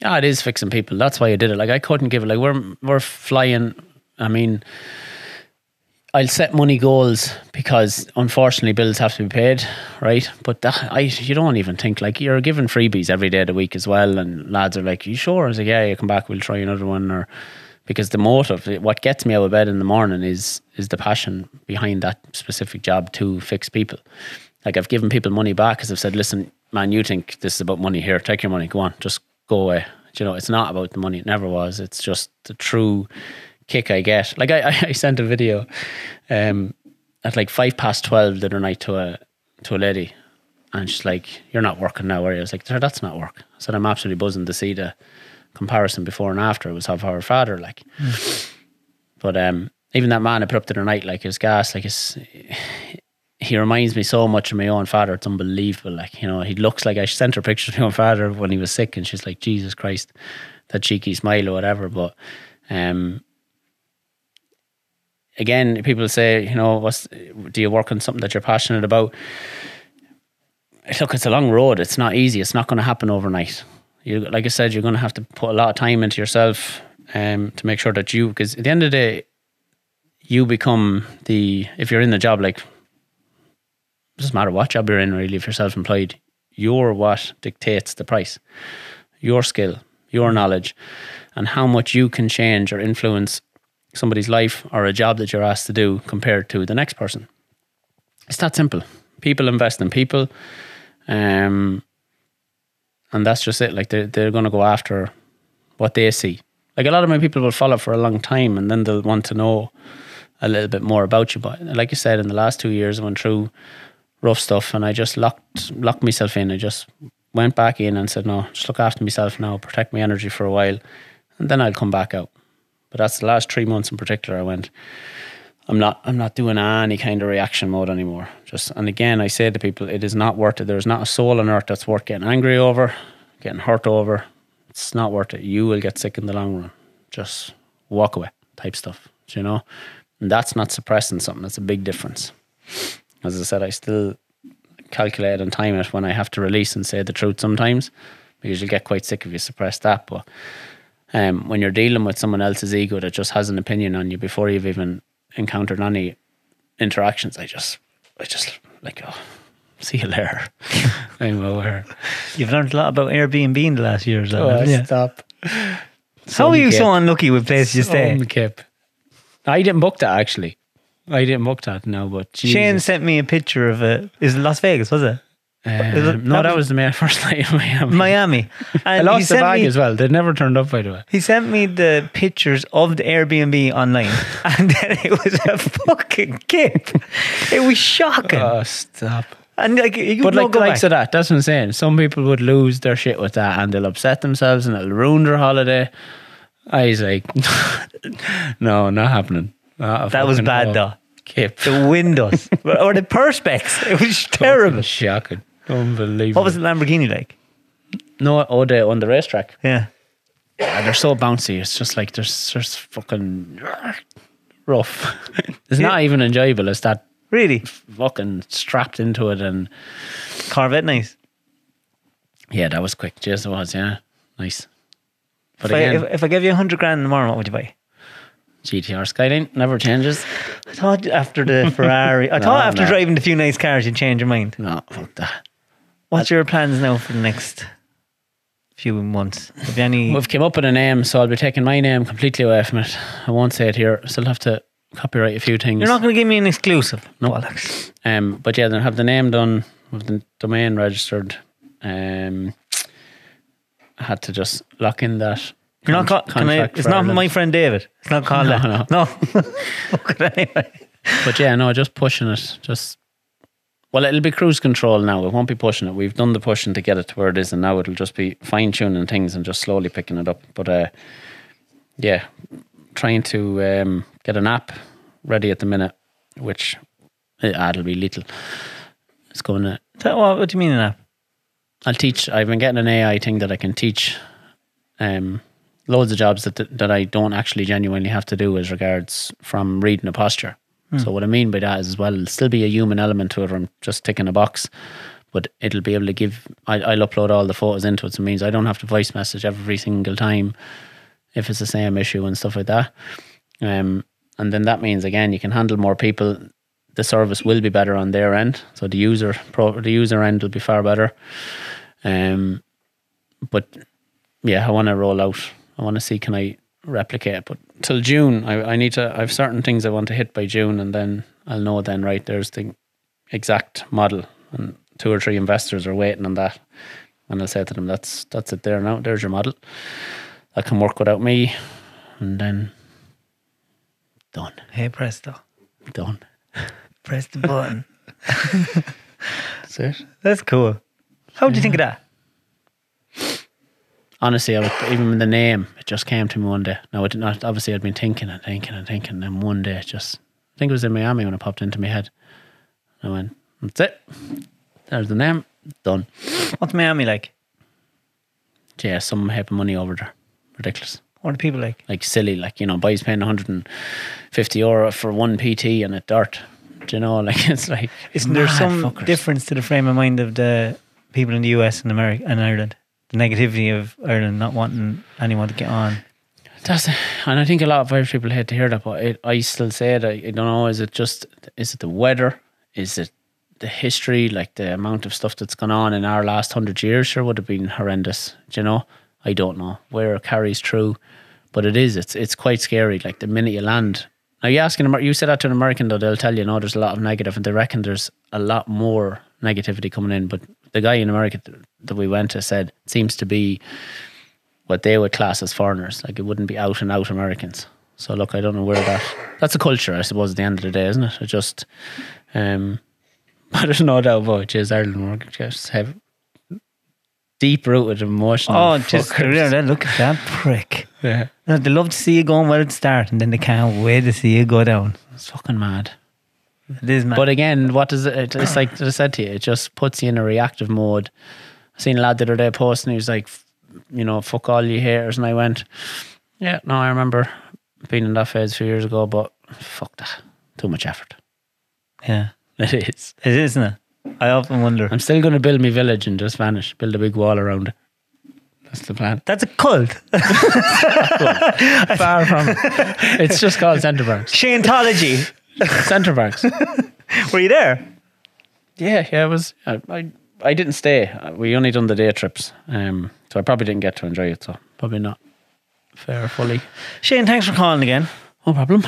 Yeah, it is fixing people. That's why I did it. Like I couldn't give it. Like we're we're flying. I mean, I'll set money goals because unfortunately bills have to be paid, right? But that, I you don't even think like you're given freebies every day of the week as well, and lads are like, "You sure?" I was like, "Yeah, you come back, we'll try another one." Or because the motive, what gets me out of bed in the morning is is the passion behind that specific job to fix people. Like I've given people money back because I've said, "Listen, man, you think this is about money here? Take your money, go on, just go away." Do you know, it's not about the money. It never was. It's just the true kick I get. Like I, [laughs] I sent a video um, at like five past twelve the other night to a to a lady, and she's like, "You're not working now, are you?" I was like, "Sir, "That's not work." I said, "I'm absolutely buzzing to see the comparison before and after." It was of our father, like. But um, even that man I put up the other night, like his gas, like his. He reminds me so much of my own father. It's unbelievable. Like, you know, he looks like I sent her pictures of my own father when he was sick, and she's like, Jesus Christ, that cheeky smile or whatever. But um, again, people say, you know, what's do you work on something that you're passionate about? Look, it's a long road. It's not easy. It's not going to happen overnight. You, like I said, you're going to have to put a lot of time into yourself um, to make sure that you, because at the end of the day, you become the if you're in the job, like it doesn't matter what job you're in, really. If you're self-employed, you're what dictates the price. Your skill, your knowledge, and how much you can change or influence somebody's life or a job that you're asked to do compared to the next person. It's that simple. People invest in people, um, and that's just it. Like they're they're going to go after what they see. Like a lot of my people will follow for a long time, and then they'll want to know a little bit more about you. But like you said, in the last two years, I went through rough stuff, and I just locked locked myself in. I just went back in and said, "No, just look after myself now, protect my energy for a while, and then I'll come back out." But that's the last three months in particular. I went. I'm not. I'm not doing any kind of reaction mode anymore. Just and again, I say to people, it is not worth it. There's not a soul on earth that's worth getting angry over, getting hurt over. It's not worth it. You will get sick in the long run. Just walk away, type stuff. You know, and that's not suppressing something. That's a big difference. As I said, I still calculate and time it when I have to release and say the truth sometimes, because you'll get quite sick if you suppress that. But um, when you're dealing with someone else's ego that just has an opinion on you before you've even encountered any interactions, I just, I just like, oh, see you later. [laughs] I'm aware. You've learned a lot about Airbnb in the last year or so. haven't you? Oh, stop. How are you so unlucky with places you stay? Some kip. I didn't book that actually. I didn't book that no, but Shane sent me a picture of it. Is it Las Vegas? Was it- Um, no, that that was- was the my [laughs] first night in Miami. Miami? [laughs] And I lost the bag me, as well. They never turned up, by the way. He sent me the pictures of the Airbnb online, [laughs] and then it was a fucking kip. It was shocking. Oh, stop. and like, you But like go the back. likes of that, that's what I'm saying. Some people would lose their shit with that and they'll upset themselves and it'll ruin their holiday. I was like, no, not happening. Not that was bad hope. though. Kip. The windows or the perspex. It was terrible. Shocking. Unbelievable. What was the Lamborghini like? No, oh, they on the racetrack. Yeah. Yeah, they're so bouncy. It's just like there's there's fucking rough. [laughs] it's not even enjoyable. It's that Really? fucking strapped into it and Corvette nice. yeah, that was quick. Yes, it was. Yeah, nice. But If I, if, if I gave you a hundred grand tomorrow, what would you buy? GTR Skyline never changes. I thought after the [laughs] Ferrari, I No, thought after no. driving the few nice cars, you'd change your mind. No, fuck that. What's your plans now for the next few months? Have any? We've came up with a name, so I'll be taking my name completely away from it. I won't say it here. Still have to copyright a few things. You're not going to give me an exclusive. No, Alex. Um, but yeah, then have the name done, with the domain registered. Um, I had to just lock in that. You're not. con- Call, can I, it's not Ireland. my friend David. It's not called [laughs] No, that. no. no. [laughs] Okay, anyway. But yeah, no, just pushing it. Just well, it'll be cruise control now. It won't be pushing it. We've done the pushing to get it to where it is, and now it'll just be fine tuning things and just slowly picking it up. But uh, yeah, trying to um, get an app ready at the minute, which uh, it'll be little. It's going to. What, what do you mean in that? I'll teach. I've been getting an AI thing that I can teach. Um, loads of jobs that that I don't actually genuinely have to do as regards from reading a posture. So what I mean by that is as well, it'll still be a human element to it. I'm just ticking a box, but it'll be able to give. I, I'll upload all the photos into it, so it means I don't have to voice message every single time if it's the same issue and stuff like that. Um, and then that means again you can handle more people. The service will be better on their end, so the user pro, the user end will be far better. Um, but yeah, I want to roll out. I want to see can I replicate. But till June, I, I need to. I have certain things I want to hit by June, and then I'll know. Then right, there's the exact model, and two or three investors are waiting on that. And I'll say to them, "That's that's it there now. There's your model. That can work without me." And then done, Hey, presto. done. Press the button. [laughs] That's it. That's cool. How would you think of that? Honestly, I was, even with the name, it just came to me one day. No, it did not. Obviously, I'd been thinking and thinking and thinking, and one day, it just I think it was in Miami when it popped into my head. I went, "That's it. There's the name. Done." What's Miami like? Yeah, some heap of money over there, ridiculous, What are people like? like silly, like you know, boys paying 150 euro for one PT and a dart. Do you know, [laughs] like it's like Isn't there some fuckers. difference to the frame of mind of the people in the US and America and Ireland? Negativity of Ireland not wanting anyone to get on. That's and I think a lot of Irish people hate to hear that, but it, I still say it. I, I don't know. Is it just is it the weather? Is it the history? Like the amount of stuff that's gone on in our last hundred years? Sure, would have been horrendous. Do you know? I don't know where it carries through, but it is. It's it's quite scary. Like the minute you land. Now you asking Amer- you said that to an American though, they'll tell you no. There's a lot of negative, and they reckon there's a lot more negativity coming in. But the guy in America th- that we went to said it seems to be what they would class as foreigners. Like it wouldn't be out and out Americans. So look, I don't know where that. That's a culture, I suppose. At the end of the day, isn't it? It just. Um, [laughs] but there's no doubt about it. Is Ireland just have deep rooted emotional. Oh, just fuckers. look at that prick. yeah, They love to see you going well at the start and then they can't wait to see you go down. it's fucking mad. It is mad. But again, what does it? It's like I said to you, it just puts you in a reactive mode. I seen a lad the other day posting. He was like, you know, fuck all you haters, and I went, yeah, no, I remember being in that phase a few years ago, but fuck that, too much effort. yeah, [laughs] It is. it is, isn't it? I often wonder. I'm still going to build my village and just vanish. Build a big wall around it. That's the plan. That's a cult. [laughs] [laughs] Far from. it. It's just called Center Parcs. Scientology. Center Parcs. [laughs] Were you there? Yeah, yeah. It was. I, I, I didn't stay. We only done the day trips, um, so I probably didn't get to enjoy it. So probably not fair fully. Shane, thanks for calling again. No problem.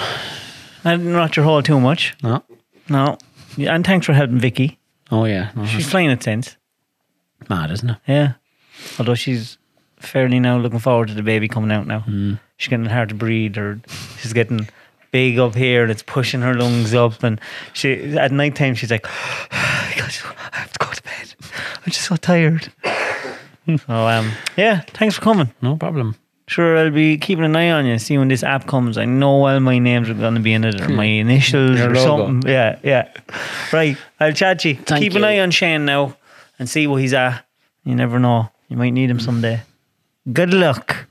I didn't rot your hole too much. No. No. Yeah, and thanks for helping Vicky. Oh yeah. No, She's that's flying it since. mad, isn't it? Yeah. Although she's fairly now looking forward to the baby coming out now. She's getting hard to breathe or she's getting big up here and it's pushing her lungs up and she at night time she's like [sighs] I have to go to bed. I'm just so tired. [laughs] so um yeah, thanks for coming. No problem. Sure, I'll be keeping an eye on you, see when this app comes. I know all my names are going to be in it, or my [laughs] initials, Your or logo. something. Yeah, yeah. Right, I'll chat to you. Thank Keep an you. eye on Shane now and see what he's at. You never know. You might need him someday. Good luck.